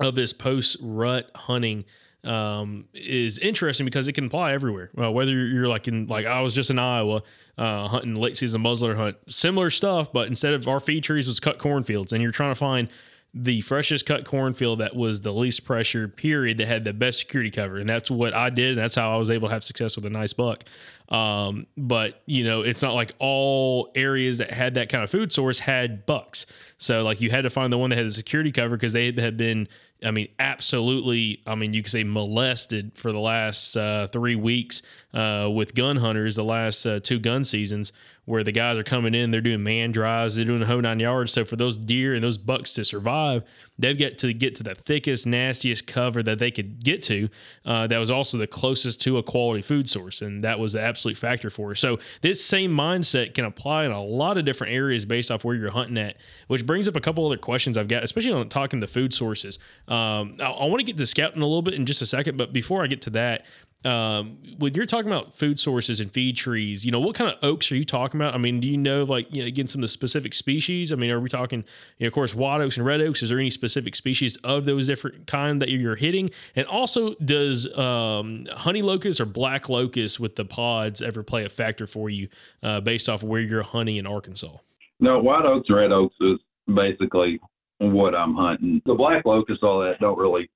of this post rut hunting um, is interesting because it can apply everywhere. Well, whether you're, you're like in like I was just in Iowa uh, hunting late season muzzler hunt, similar stuff, but instead of our feed trees was cut cornfields, and you're trying to find the freshest cut cornfield that was the least pressure period that had the best security cover. And that's what i did. And that's how i was able to have success with a nice buck. Um, but you know it's not like all areas that had that kind of food source had bucks. So like you had to find the one that had the security cover because they had been I mean, absolutely. I mean, you could say molested for the last uh, three weeks uh, with gun hunters, the last uh, two gun seasons, where the guys are coming in, they're doing man drives, they're doing the whole nine yards. So for those deer and those bucks to survive, they've got to get to the thickest, nastiest cover that they could get to. Uh, that was also the closest to a quality food source, and that was the absolute factor for. So this same mindset can apply in a lot of different areas based off where you're hunting at, which brings up a couple other questions I've got, especially on talking the food sources. Um, I, I want to get to scouting a little bit in just a second, but before I get to that, um, when you're talking about food sources and feed trees, you know, what kind of oaks are you talking about? I mean, do you know, like, you know, again, some of the specific species? I mean, are we talking, you know, of course, white oaks and red oaks? Is there any specific species of those different kind that you're hitting? And also, does um, honey locust or black locust with the pods ever play a factor for you uh, based off of where you're hunting in Arkansas?
No, white oaks red oaks is basically what I'm hunting. The black locust, all that, don't really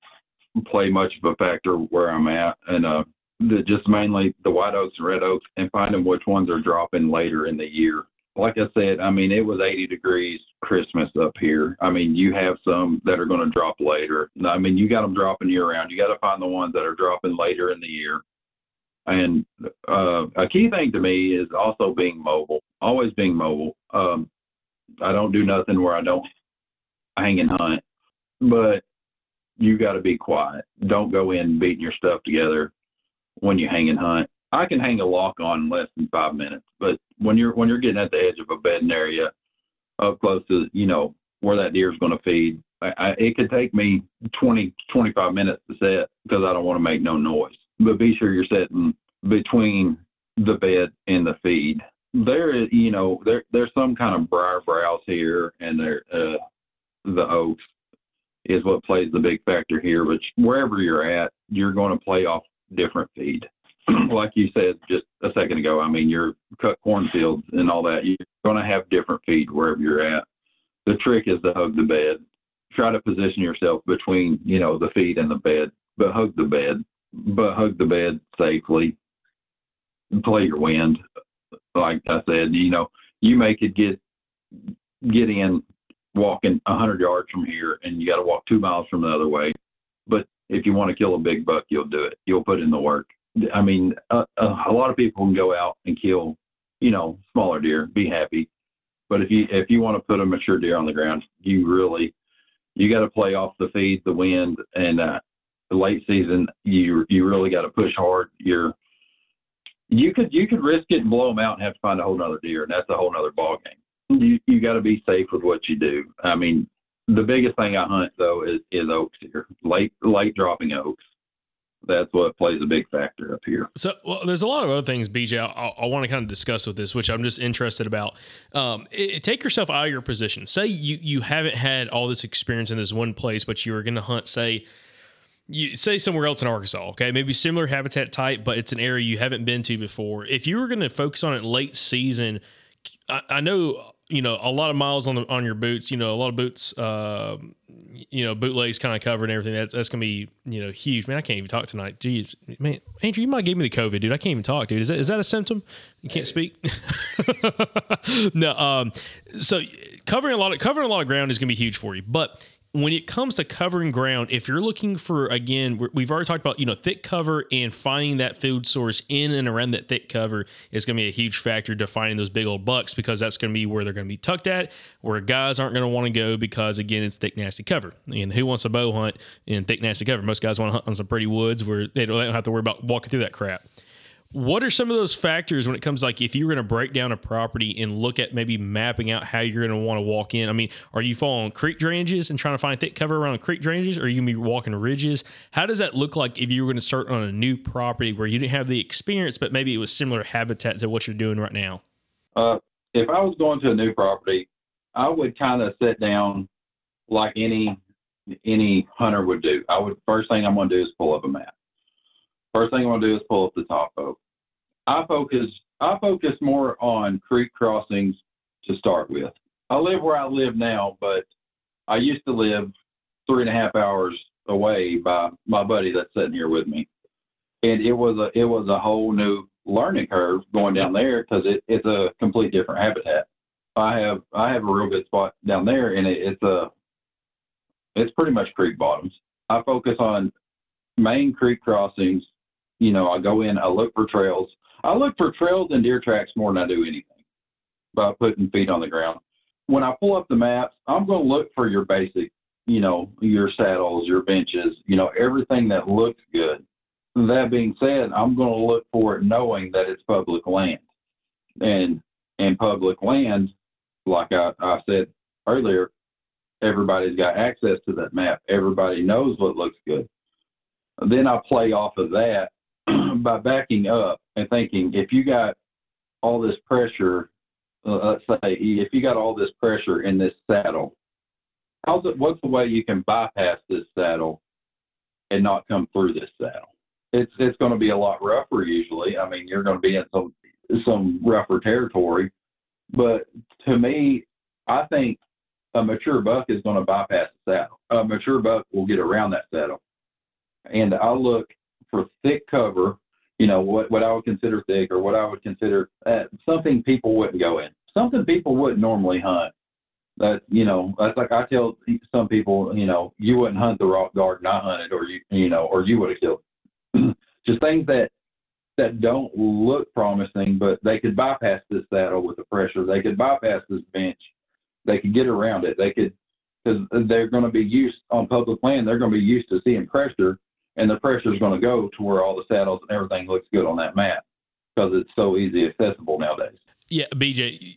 play much of a factor where I'm at, and uh, the, just mainly the white oaks and red oaks, and finding which ones are dropping later in the year. Like I said, I mean, it was 80 degrees Christmas up here. I mean, you have some that are going to drop later. I mean, you got them dropping year round. You got to find the ones that are dropping later in the year. And uh, a key thing to me is also being mobile, always being mobile. Um, I don't do nothing where I don't hang and hunt, but you got to be quiet. Don't go in beating your stuff together when you hang and hunt. I can hang a lock on in less than five minutes, but when you're when you're getting at the edge of a bedding area, up close to you know where that deer is going to feed, I, I, it could take me 20 25 minutes to set because I don't want to make no noise. But be sure you're setting between the bed and the feed. There is, you know, there there's some kind of briar browse here, and there uh, the oaks is what plays the big factor here. But wherever you're at, you're going to play off different feed. like you said just a second ago, I mean, your cut cornfields and all that, you're going to have different feed wherever you're at. The trick is to hug the bed. Try to position yourself between, you know, the feed and the bed, but hug the bed, but hug the bed safely. Play your wind. Like I said, you know, you may could get get in walking a hundred yards from here, and you got to walk two miles from the other way. But if you want to kill a big buck, you'll do it. You'll put in the work. I mean, a, a, lot of people can go out and kill, you know, smaller deer, be happy. But if you if you want to put a mature deer on the ground, you really you got to play off the feed, the wind, and uh, the late season. You you really got to push hard. You're you could you could risk it and blow them out and have to find a whole nother deer, and that's a whole nother ball game. You you got to be safe with what you do. I mean, the biggest thing I hunt though is is oaks here, late late dropping oaks. That's what plays a big factor up here.
So, well, there's a lot of other things, BJ, I, I want to kind of discuss with this, which I'm just interested about. Um, it, take yourself out of your position. Say you you haven't had all this experience in this one place, but you were going to hunt, say, you say somewhere else in Arkansas, okay, maybe similar habitat type, but it's an area you haven't been to before. If you were going to focus on it late season, I, I know you know a lot of miles on the on your boots. You know a lot of boots. Uh, you know bootlegs kind of covered and everything. That's that's gonna be you know huge. Man, I can't even talk tonight. Jeez, man, Andrew, you might give me the COVID, dude. I can't even talk, dude. Is that is that a symptom? You can't speak. no. Um. So covering a lot of covering a lot of ground is gonna be huge for you, but when it comes to covering ground, if you're looking for again, we've already talked about you know thick cover and finding that food source in and around that thick cover is going to be a huge factor to finding those big old bucks because that's going to be where they're going to be tucked at, where guys aren't going to want to go because again it's thick nasty cover. And who wants a bow hunt in thick nasty cover? Most guys want to hunt on some pretty woods where they don't have to worry about walking through that crap. What are some of those factors when it comes like if you're going to break down a property and look at maybe mapping out how you're going to want to walk in? I mean, are you following creek drainages and trying to find thick cover around creek drainages? Or are you going to be walking ridges? How does that look like if you were going to start on a new property where you didn't have the experience, but maybe it was similar habitat to what you're doing right now?
Uh, if I was going to a new property, I would kind of sit down like any any hunter would do. I would first thing I'm going to do is pull up a map. First thing I'm going to do is pull up the topo. I focus I focus more on creek crossings to start with. I live where I live now, but I used to live three and a half hours away by my buddy that's sitting here with me, and it was a it was a whole new learning curve going down there because it, it's a complete different habitat. I have I have a real good spot down there, and it, it's a it's pretty much creek bottoms. I focus on main creek crossings. You know, I go in, I look for trails. I look for trails and deer tracks more than I do anything by putting feet on the ground. When I pull up the maps, I'm going to look for your basic, you know, your saddles, your benches, you know, everything that looks good. That being said, I'm going to look for it knowing that it's public land. And and public land, like I, I said earlier, everybody's got access to that map. Everybody knows what looks good. Then I play off of that by backing up and thinking if you got all this pressure, uh, let's say if you got all this pressure in this saddle, how's it? What's the way you can bypass this saddle and not come through this saddle? It's it's going to be a lot rougher usually. I mean, you're going to be in some some rougher territory, but to me, I think a mature buck is going to bypass the saddle. A mature buck will get around that saddle, and I look for thick cover. You know what what I would consider thick, or what I would consider uh, something people wouldn't go in, something people wouldn't normally hunt. That you know, that's like I tell some people, you know, you wouldn't hunt the rock garden I hunted, or you you know, or you would have killed. Just things that that don't look promising, but they could bypass this saddle with the pressure. They could bypass this bench. They could get around it. They could because they're going to be used on public land. They're going to be used to seeing pressure, and the pressure is going to go to where all the saddles and everything looks good on that map because it's so easy accessible nowadays.
Yeah, BJ,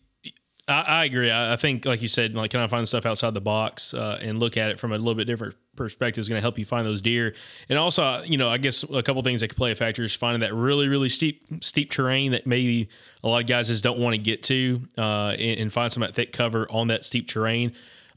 I, I agree. I, I think, like you said, like kind of find stuff outside the box uh, and look at it from a little bit different perspective is going to help you find those deer. And also, uh, you know, I guess a couple things that could play a factor is finding that really, really steep, steep terrain that maybe a lot of guys just don't want to get to, uh, and, and find some that thick cover on that steep terrain.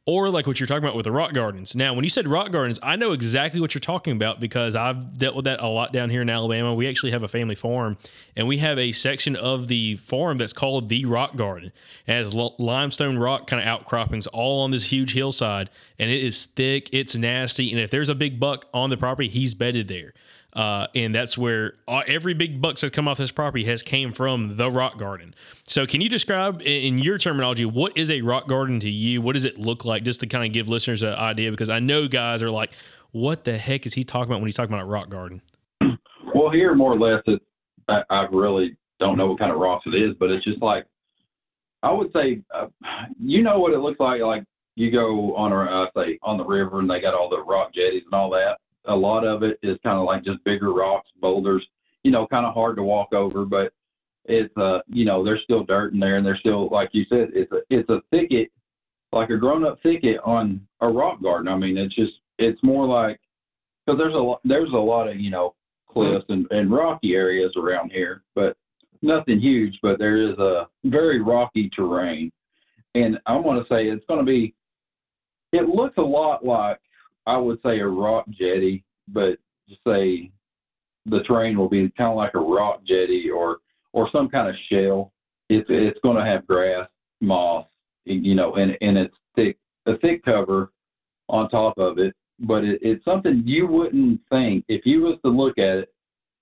Or like what you're talking about with the rock gardens. Now, when you said rock gardens, I know exactly what you're talking about because I've dealt with that a lot down here in Alabama. We actually have a family farm, and we have a section of the farm that's called the rock garden. It has limestone rock kind of outcroppings all on this huge hillside, and it is thick, it's nasty, and if there's a big buck on the property, he's bedded there. Uh, and that's where uh, every big buck that's come off this property has came from the rock garden. So, can you describe in your terminology what is a rock garden to you? What does it look like, just to kind of give listeners an idea? Because I know guys are like, "What the heck is he talking about when he's talking about a rock garden?"
Well, here more or less, I, I really don't know what kind of rocks it is, but it's just like I would say, uh, you know what it looks like. Like you go on a uh, say on the river, and they got all the rock jetties and all that. A lot of it is kind of like just bigger rocks, boulders. You know, kind of hard to walk over, but it's uh, you know, there's still dirt in there, and there's still like you said, it's a it's a thicket, like a grown up thicket on a rock garden. I mean, it's just it's more like because there's a lot there's a lot of you know cliffs and, and rocky areas around here, but nothing huge. But there is a very rocky terrain, and I want to say it's going to be. It looks a lot like I would say a rock jetty but just say the terrain will be kind of like a rock jetty or or some kind of shell. It's it's going to have grass, moss, you know, and and it's thick a thick cover on top of it. But it, it's something you wouldn't think if you was to look at it,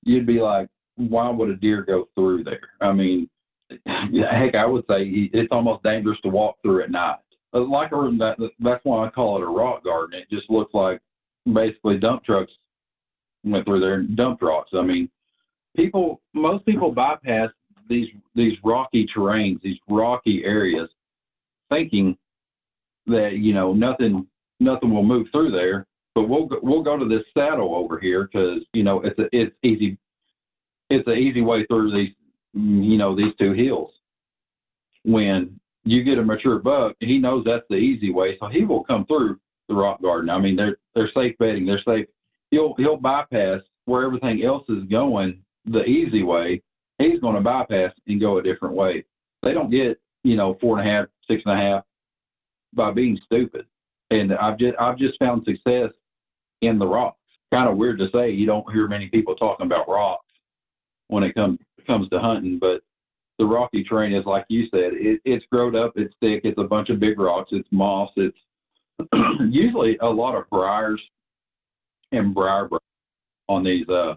you'd be like, why would a deer go through there? I mean, heck, I would say it's almost dangerous to walk through at night. Like a, that, that's why I call it a rock garden. It just looks like basically dump trucks went through there and dumped rocks. I mean, people, most people bypass these these rocky terrains, these rocky areas, thinking that you know nothing nothing will move through there. But we'll we'll go to this saddle over here because you know it's a, it's easy it's an easy way through these you know these two hills. When you get a mature buck, he knows that's the easy way, so he will come through the rock garden. I mean, they're they're safe bedding. They're safe. He'll he'll bypass where everything else is going the easy way. He's going to bypass and go a different way. They don't get you know four and a half, six and a half by being stupid. And I've just I've just found success in the rocks. Kind of weird to say. You don't hear many people talking about rocks when it comes comes to hunting, but the rocky terrain is like you said. It, it's grown up. It's thick. It's a bunch of big rocks. It's moss. It's usually a lot of briars and briar brush on these uh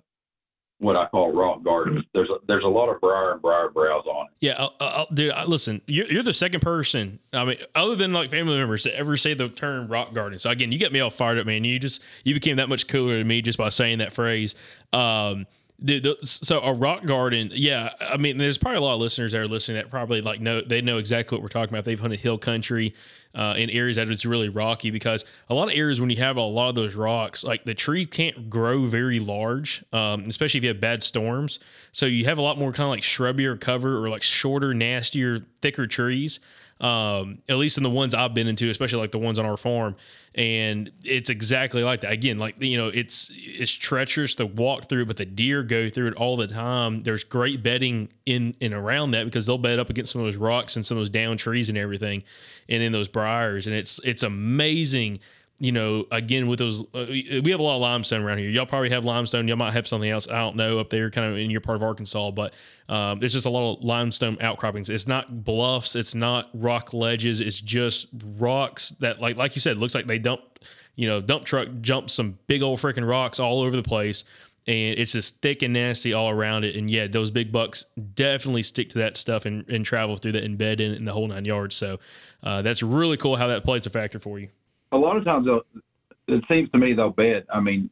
what I call rock gardens. There's a, there's a lot of briar and briar browse on it.
Yeah, uh, uh, dude. I, listen, you're, you're the second person. I mean, other than like family members to ever say the term rock garden. So again, you got me all fired up, man. You just you became that much cooler to me just by saying that phrase. Um, dude, the, so a rock garden, yeah. I mean, there's probably a lot of listeners that are listening that probably like know they know exactly what we're talking about. They've hunted hill country. Uh, in areas that is really rocky because a lot of areas when you have a lot of those rocks like the tree can't grow very large um, especially if you have bad storms so you have a lot more kind of like shrubbier cover or like shorter nastier thicker trees um, at least in the ones I've been into, especially like the ones on our farm. And it's exactly like that. Again, like you know, it's it's treacherous to walk through, but the deer go through it all the time. There's great bedding in and around that because they'll bed up against some of those rocks and some of those down trees and everything, and in those briars. And it's it's amazing you know, again with those, uh, we have a lot of limestone around here. Y'all probably have limestone. Y'all might have something else. I don't know up there, kind of in your part of Arkansas, but um, there's just a lot of limestone outcroppings. It's not bluffs. It's not rock ledges. It's just rocks that, like, like you said, looks like they dump, you know, dump truck jumped some big old freaking rocks all over the place. And it's just thick and nasty all around it. And yeah, those big bucks definitely stick to that stuff and, and travel through that and bed in, in the whole nine yards. So uh, that's really cool how that plays a factor for you
a lot of times it seems to me they'll bed. I mean,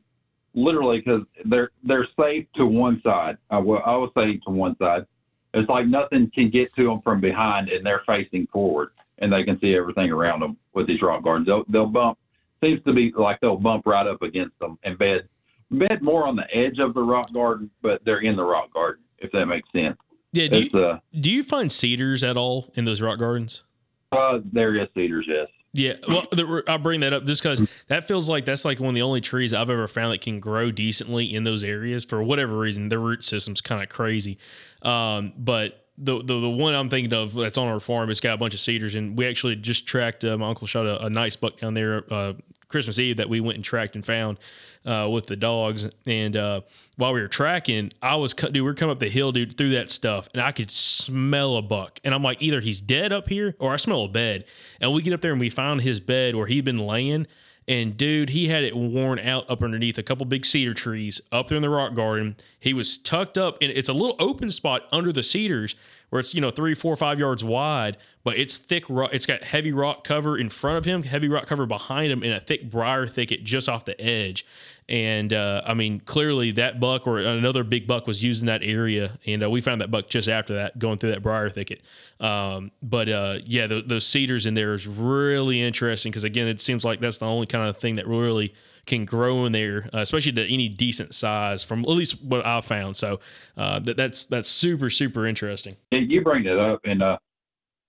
literally because they're they're safe to one side. I will I will say to one side. It's like nothing can get to them from behind, and they're facing forward, and they can see everything around them with these rock gardens. They'll they'll bump. Seems to be like they'll bump right up against them and bed bed more on the edge of the rock garden, but they're in the rock garden. If that makes sense.
Yeah. Do
It's,
you,
uh,
do you find cedars at all in those rock gardens?
Uh, there is cedars, yes.
Yeah, well, the, I'll bring that up just because that feels like that's like one of the only trees I've ever found that can grow decently in those areas for whatever reason. The root system's kind of crazy, um, but the, the the one I'm thinking of that's on our farm, it's got a bunch of cedars, and we actually just tracked. Uh, my uncle shot a, a nice buck down there uh, Christmas Eve that we went and tracked and found uh, with the dogs. And uh, while we were tracking, I was dude, we were coming up the hill, dude, through that stuff, and I could smell a buck. And I'm like, either he's dead up here, or I smell a bed. And we get up there and we found his bed where he'd been laying. And dude, he had it worn out up underneath a couple big cedar trees up there in the rock garden. He was tucked up, and it's a little open spot under the cedars where it's you know three, four, five yards wide, but it's thick rock. It's got heavy rock cover in front of him, heavy rock cover behind him, and a thick briar thicket just off the edge. And uh, I mean, clearly that buck or another big buck was using that area, and uh, we found that buck just after that, going through that briar thicket. Um, but uh, yeah, th- those cedars in there is really interesting because again, it seems like that's the only kind of thing that really can grow in there, uh, especially to any decent size, from at least what I've found. So uh, that, that's that's super super interesting.
You bring it up, and uh,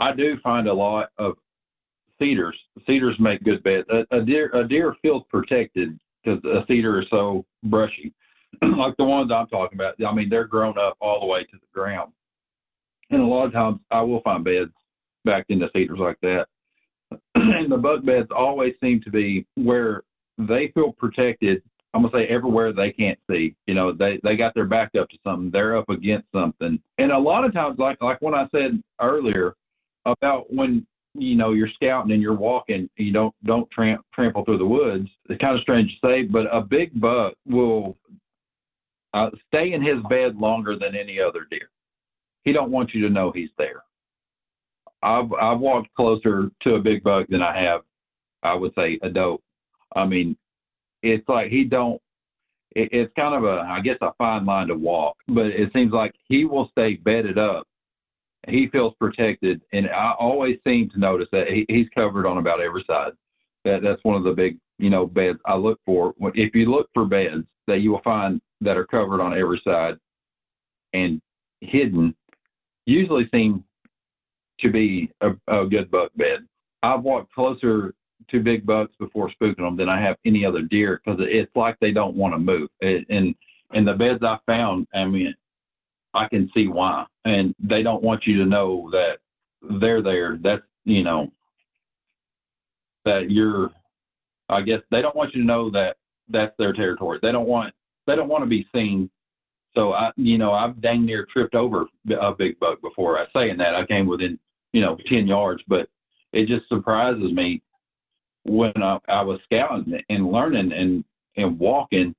I do find a lot of cedars. Cedars make good beds. A, a deer a deer feels protected because a cedar is so brushy, like the ones I'm talking about. I mean, they're grown up all the way to the ground, and a lot of times I will find beds backed into cedars like that. and the buck beds always seem to be where they feel protected I'm gonna say everywhere they can't see. You know, they they got their back up to something. They're up against something. And a lot of times, like like when I said earlier about when you know you're scouting and you're walking, you don't don't tramp, trample through the woods. It's kind of strange to say, but a big buck will uh, stay in his bed longer than any other deer. He don't want you to know he's there. I've I've walked closer to a big buck than I have, I would say, a doe. I mean, it's like he don't. It, it's kind of a, I guess, a fine line to walk, but it seems like he will stay bedded up. He feels protected, and I always seem to notice that he, he's covered on about every side. That that's one of the big, you know, beds I look for. If you look for beds that you will find that are covered on every side and hidden, usually seem to be a, a good buck bed. I've walked closer to big bucks before spooking them than I have any other deer because it's like they don't want to move. It, and and the beds I found, I mean, I can see why. And they don't want you to know that they're there. That's you know that you're. I guess they don't want you to know that that's their territory. They don't want they don't want to be seen. So I, you know, I've dang near tripped over a big buck before. I saying that I came within, you know, ten yards, but it just surprises me when I, I was scouting and learning and and walking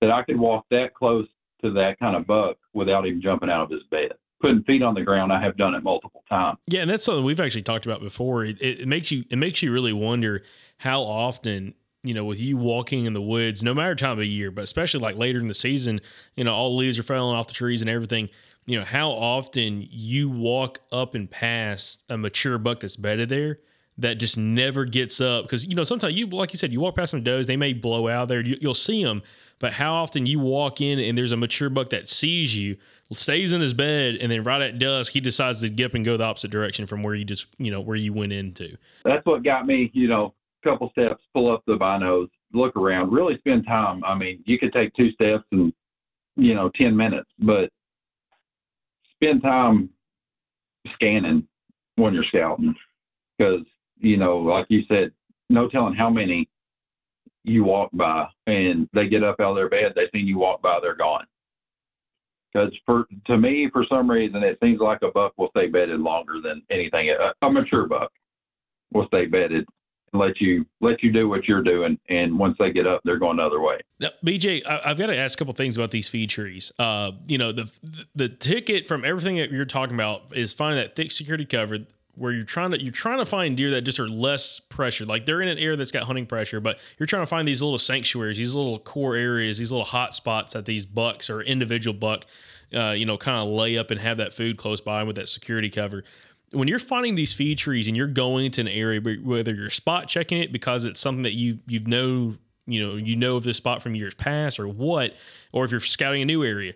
that I could walk that close to that kind of buck without even jumping out of his bed. Putting feet on the ground, I have done it multiple times.
Yeah, and that's something we've actually talked about before. It, it, makes you it makes you really wonder how often you know with you walking in the woods, no matter time of year, but especially like later in the season, you know all the leaves are falling off the trees and everything. You know how often you walk up and past a mature buck that's bedded there that just never gets up. Because you know sometimes you like you said you walk past some does they may blow out there. You, will see them but how often you walk in and there's a mature buck that sees you stays in his bed and then right at dusk he decides to get up and go the opposite direction from where you just you know where you went into.
That's what got me you know a couple steps pull up the binos look around really spend time. I mean you could take two steps and you know 10 minutes but spend time scanning when you're scouting. Because you know, like you said, no telling how many you walk by and they get up out of their bed, they see you walk by, they're gone. Because for to me, for some reason, it seems like a buck will stay bedded longer than anything. A, a mature buck will stay bedded and let you let you do what you're doing. And once they get up, they're going the other way.
Now, BJ, I, have got to ask a couple things about these feed trees. Uh, you know, the the ticket from everything that you're talking about is finding that thick security cover where you're trying to you're trying to find deer that just are less pressured. Like they're in an area that's got hunting pressure, but you're trying to find these little sanctuaries, these little core areas, these little hot spots that these bucks or individual buck, uh, you know, kind of lay up and have that food close by with that security cover. When you're finding these feed trees and you're going to an area, whether you're spot checking it because it's something that you you know you know you know of this spot from years past or what, or if you're scouting a new area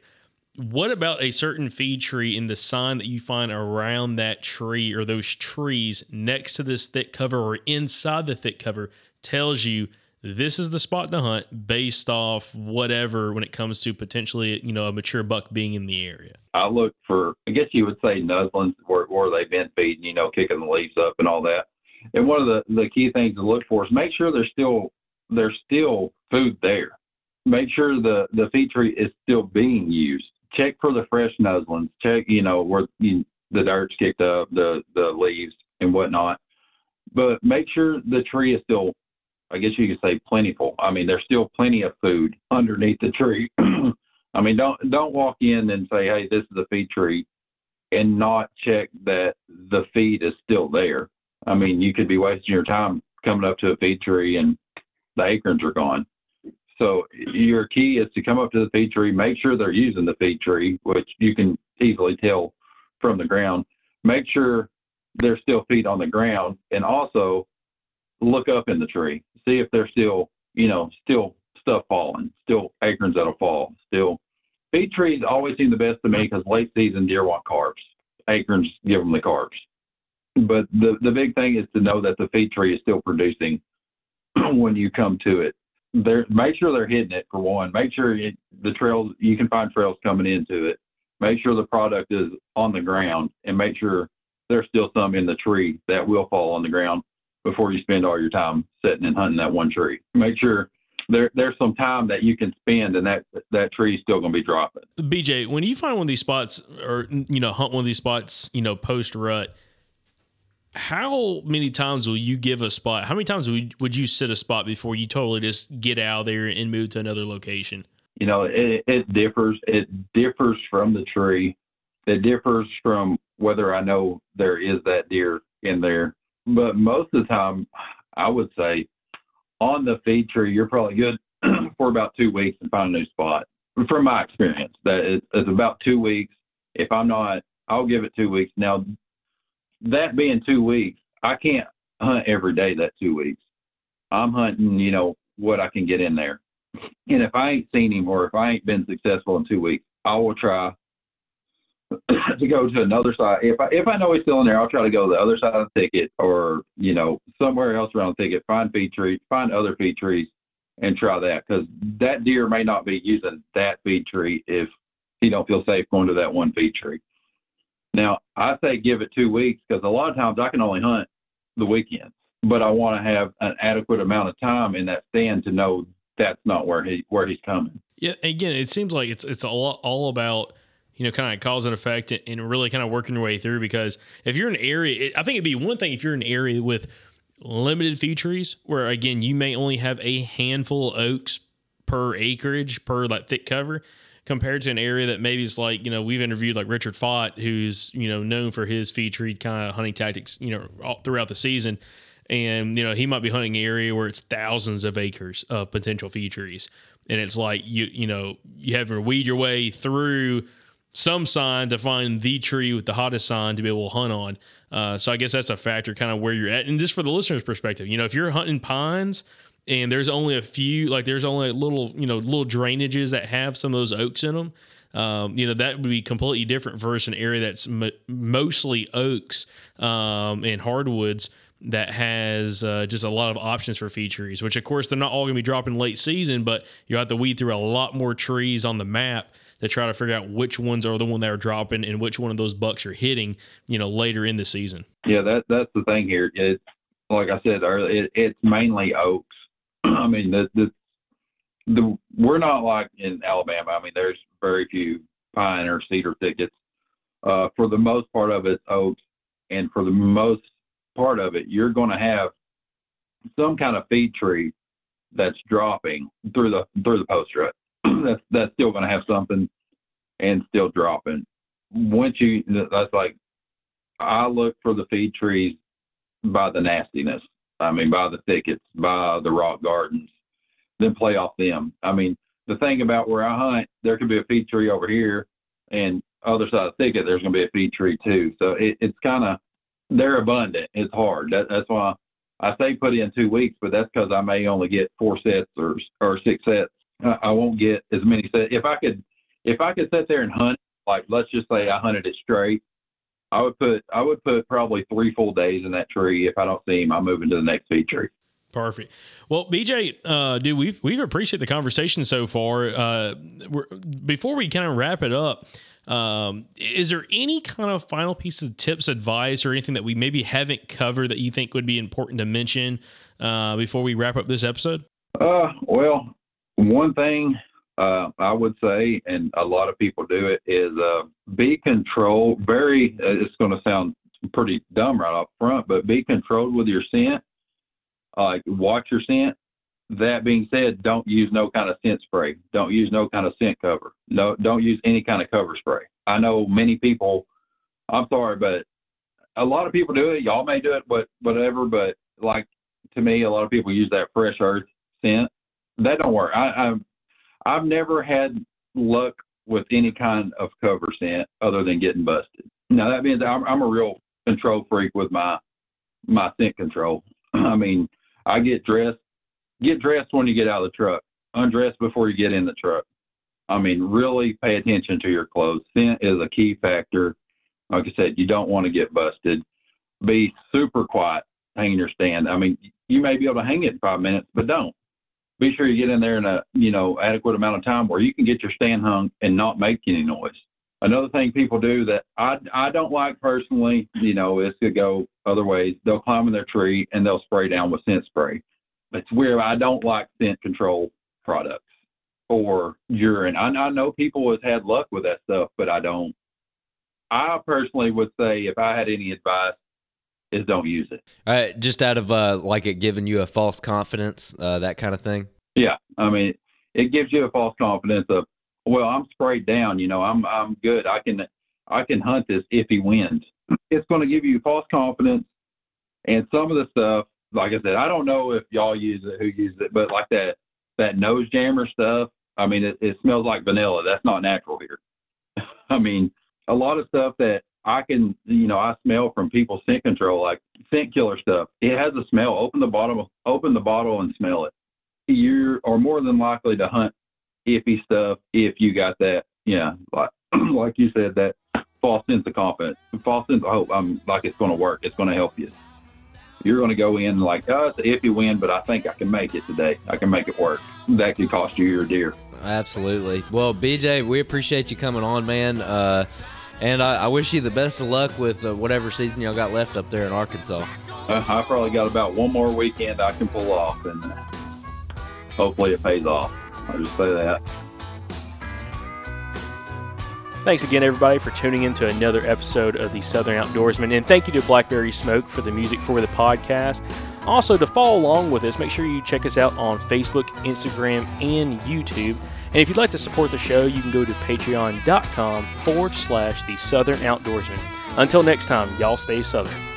what about a certain feed tree in the sign that you find around that tree or those trees next to this thick cover or inside the thick cover tells you this is the spot to hunt based off whatever when it comes to potentially you know a mature buck being in the area?
I look for i guess you would say nuzzlings where, where they've been feeding you know kicking the leaves up and all that. And one of the the key things to look for is make sure there's still there's still food there. Make sure the the feed tree is still being used check for the fresh nuzzlings. Check, you know, where you, the dirt's kicked up, the the leaves and whatnot. But make sure the tree is still, I guess you could say, plentiful. I mean, there's still plenty of food underneath the tree. I mean, don't don't walk in and say, hey, this is a feed tree, and not check that the feed is still there. I mean, you could be wasting your time coming up to a feed tree and the acorns are gone. So your key is to come up to the feed tree, make sure they're using the feed tree, which you can easily tell from the ground. Make sure there's still feet on the ground, and also look up in the tree, see if there's still, you know, still stuff falling, still acorns that'll fall, still. Feed trees always seem the best to me because late season deer want carbs. Acorns give them the carbs. But the the big thing is to know that the feed tree is still producing when you come to it they're make sure they're hitting it for one. Make sure it, the trails you can find trails coming into it. Make sure the product is on the ground, and make sure there's still some in the tree that will fall on the ground before you spend all your time sitting and hunting that one tree. Make sure there there's some time that you can spend, and that that tree's still going to be dropping.
BJ, when you find one of these spots or you know hunt one of these spots, you know post rut, how many times will you give a spot? How many times would would you sit a spot before you totally just get out of there and move to another location?
You know, it, it differs. It differs from the tree. It differs from whether I know there is that deer in there. But most of the time, I would say on the feed tree, you're probably good for about two weeks and find a new spot. From my experience, that it, it's about two weeks. If I'm not, I'll give it two weeks. Now, that being two weeks, I can't hunt every day that two weeks. I'm hunting, you know, what I can get in there. And if I ain't seen him or if I ain't been successful in two weeks, I will try to go to another side. If I if I know he's still in there, I'll try to go to the other side of the thicket or you know somewhere else around the thicket. Find feed trees, find other feed trees, and try that because that deer may not be using that feed tree if he don't feel safe going to that one feed tree. Now I say give it two weeks because a lot of times I can only hunt the weekends, but I want to have an adequate amount of time in that stand to know that's not where he where he's coming.
Yeah, again, it seems like it's it's all all about you know kind of cause and effect and really kind of working your way through because if you're in an area, I think it'd be one thing if you're in an area with limited feed trees where again you may only have a handful of oaks per acreage per like thick cover compared to an area that maybe is like you know we've interviewed like Richard Fott who's you know known for his feed tree kind of hunting tactics you know all throughout the season. And you know he might be hunting an area where it's thousands of acres of potential feed trees and it's like you you know you have to weed your way through some sign to find the tree with the hottest sign to be able to hunt on. Uh, so I guess that's a factor, kind of where you're at, and just for the listener's perspective, you know, if you're hunting pines and there's only a few, like there's only little, you know, little drainages that have some of those oaks in them. Um, you know that would be completely different versus an area that's m- mostly oaks um, and hardwoods that has uh, just a lot of options for feed trees. Which, of course, they're not all going to be dropping late season, but you have to weed through a lot more trees on the map to try to figure out which ones are the one that are dropping and which one of those bucks are hitting, you know, later in the season.
Yeah, that that's the thing here. It's like I said earlier, it, it's mainly oaks. I mean, the, the the we're not like in Alabama. I mean, there's very few pine or cedar thickets. Uh, for the most part of it's oaks, and for the most part of it, you're going to have some kind of feed tree that's dropping through the through the post rut. that's that's still going to have something and still dropping. Once you that's like I look for the feed trees by the nastiness. I mean by the thickets, by the rock gardens, then play off them. I mean the thing about where I hunt, there could be a feed tree over here, and other side of the thicket there's going to be a feed tree too. So it, it's kind of they're abundant. It's hard. That, that's why I say put in two weeks, but that's because I may only get four sets or or six sets. I, I won't get as many sets. If I could, if I could sit there and hunt, like let's just say I hunted it straight, I would put I would put probably three full days in that tree. If I don't see him, I'm moving to the next feed tree.
Perfect. Well, BJ, uh, dude, we've we've appreciated the conversation so far. Uh, we're, before we kind of wrap it up, um, is there any kind of final piece of tips, advice, or anything that we maybe haven't covered that you think would be important to mention uh, before we wrap up this episode?
Uh, well, one thing uh, I would say, and a lot of people do it, is uh, be controlled. Very, uh, it's going to sound pretty dumb right up front, but be controlled with your scent. Like watch your scent. That being said, don't use no kind of scent spray. Don't use no kind of scent cover. No, don't use any kind of cover spray. I know many people. I'm sorry, but a lot of people do it. Y'all may do it, but whatever. But like to me, a lot of people use that fresh earth scent. That don't work. I, I've I've never had luck with any kind of cover scent other than getting busted. Now that means I'm, I'm a real control freak with my my scent control. I mean, I get dressed get dressed when you get out of the truck. Undress before you get in the truck. I mean, really pay attention to your clothes. Scent is a key factor. Like I said, you don't want to get busted. Be super quiet hanging your stand. I mean, you may be able to hang it in five minutes, but don't. Be sure you get in there in a you know adequate amount of time where you can get your stand hung and not make any noise. Another thing people do that I I don't like personally, you know, is to go other ways. They'll climb in their tree and they'll spray down with scent spray it's weird. I don't like scent control products or urine. I, I know people has had luck with that stuff, but I don't. I personally would say if I had any advice, is don't use it.
All right, just out of uh, like it giving you a false confidence, uh, that kind of thing.
Yeah, I mean, it gives you a false confidence of, well, I'm sprayed down. You know, I'm I'm good. I can I can hunt this if he wins. It's going to give you false confidence, and some of the stuff, like I said, I don't know if y'all use it, who uses it, but like that that nose jammer stuff. I mean, it, it smells like vanilla. That's not natural here. I mean, a lot of stuff that I can, you know, I smell from people's scent control, like scent killer stuff. It has a smell. Open the bottle, open the bottle and smell it. You are more than likely to hunt iffy stuff if you got that, yeah, like like you said, that false sense of confidence, false sense of hope. I'm like it's going to work. It's going to help you. You're going to go in like, oh, it's an iffy win, but I think I can make it today. I can make it work. That could cost you your deer.
Absolutely. Well, BJ, we appreciate you coming on, man. Uh, and I, I wish you the best of luck with uh, whatever season y'all got left up there in Arkansas.
Uh, I probably got about one more weekend I can pull off, and hopefully it pays off. I'll just say that.
Thanks again, everybody, for tuning in to another episode of the Southern Outdoorsman. And thank you to Blackberry Smoke for the music for the podcast. Also, to follow along with us, make sure you check us out on Facebook, Instagram, and YouTube. And if you'd like to support the show, you can go to patreon.com forward slash the Southern Outdoorsman. Until next time, y'all stay Southern.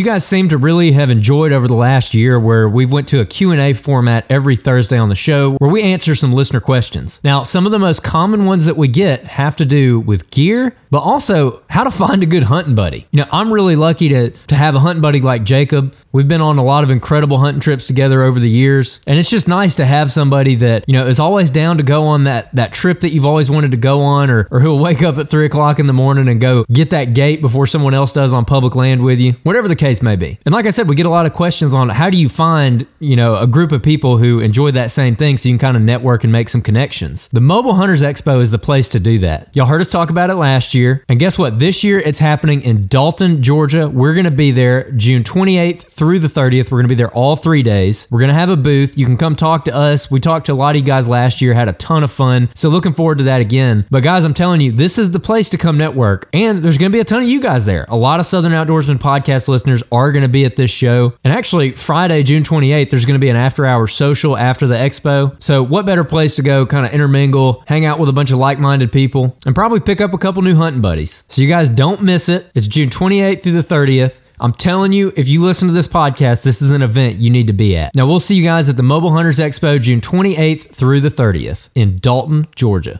You guys seem to really have enjoyed over the last year where we've went to a Q&A format every Thursday on the show where we answer some listener questions. Now, some of the most common ones that we get have to do with gear, but also how to find a good hunting buddy. You know, I'm really lucky to to have a hunting buddy like Jacob. We've been on a lot of incredible hunting trips together over the years, and it's just nice to have somebody that you know is always down to go on that that trip that you've always wanted to go on, or or who'll wake up at three o'clock in the morning and go get that gate before someone else does on public land with you, whatever the case may be. And like I said, we get a lot of questions on how do you find you know a group of people who enjoy that same thing, so you can kind of network and make some connections. The Mobile Hunters Expo is the place to do that. Y'all heard us talk about it last year, and guess what? This year it's happening in Dalton, Georgia. We're going to be there June 28th through the 30th. We're going to be there all three days. We're going to have a booth. You can come talk to us. We talked to a lot of you guys last year, had a ton of fun. So looking forward to that again. But guys, I'm telling you, this is the place to come network. And there's going to be a ton of you guys there. A lot of Southern Outdoorsman podcast listeners are going to be at this show. And actually, Friday, June 28th, there's going to be an after hour social after the expo. So what better place to go kind of intermingle, hang out with a bunch of like minded people, and probably pick up a couple new hunting buddies. So you guys don't miss it. It's June 28th through the 30th. I'm telling you, if you listen to this podcast, this is an event you need to be at. Now, we'll see you guys at the Mobile Hunters Expo June 28th through the 30th in Dalton, Georgia.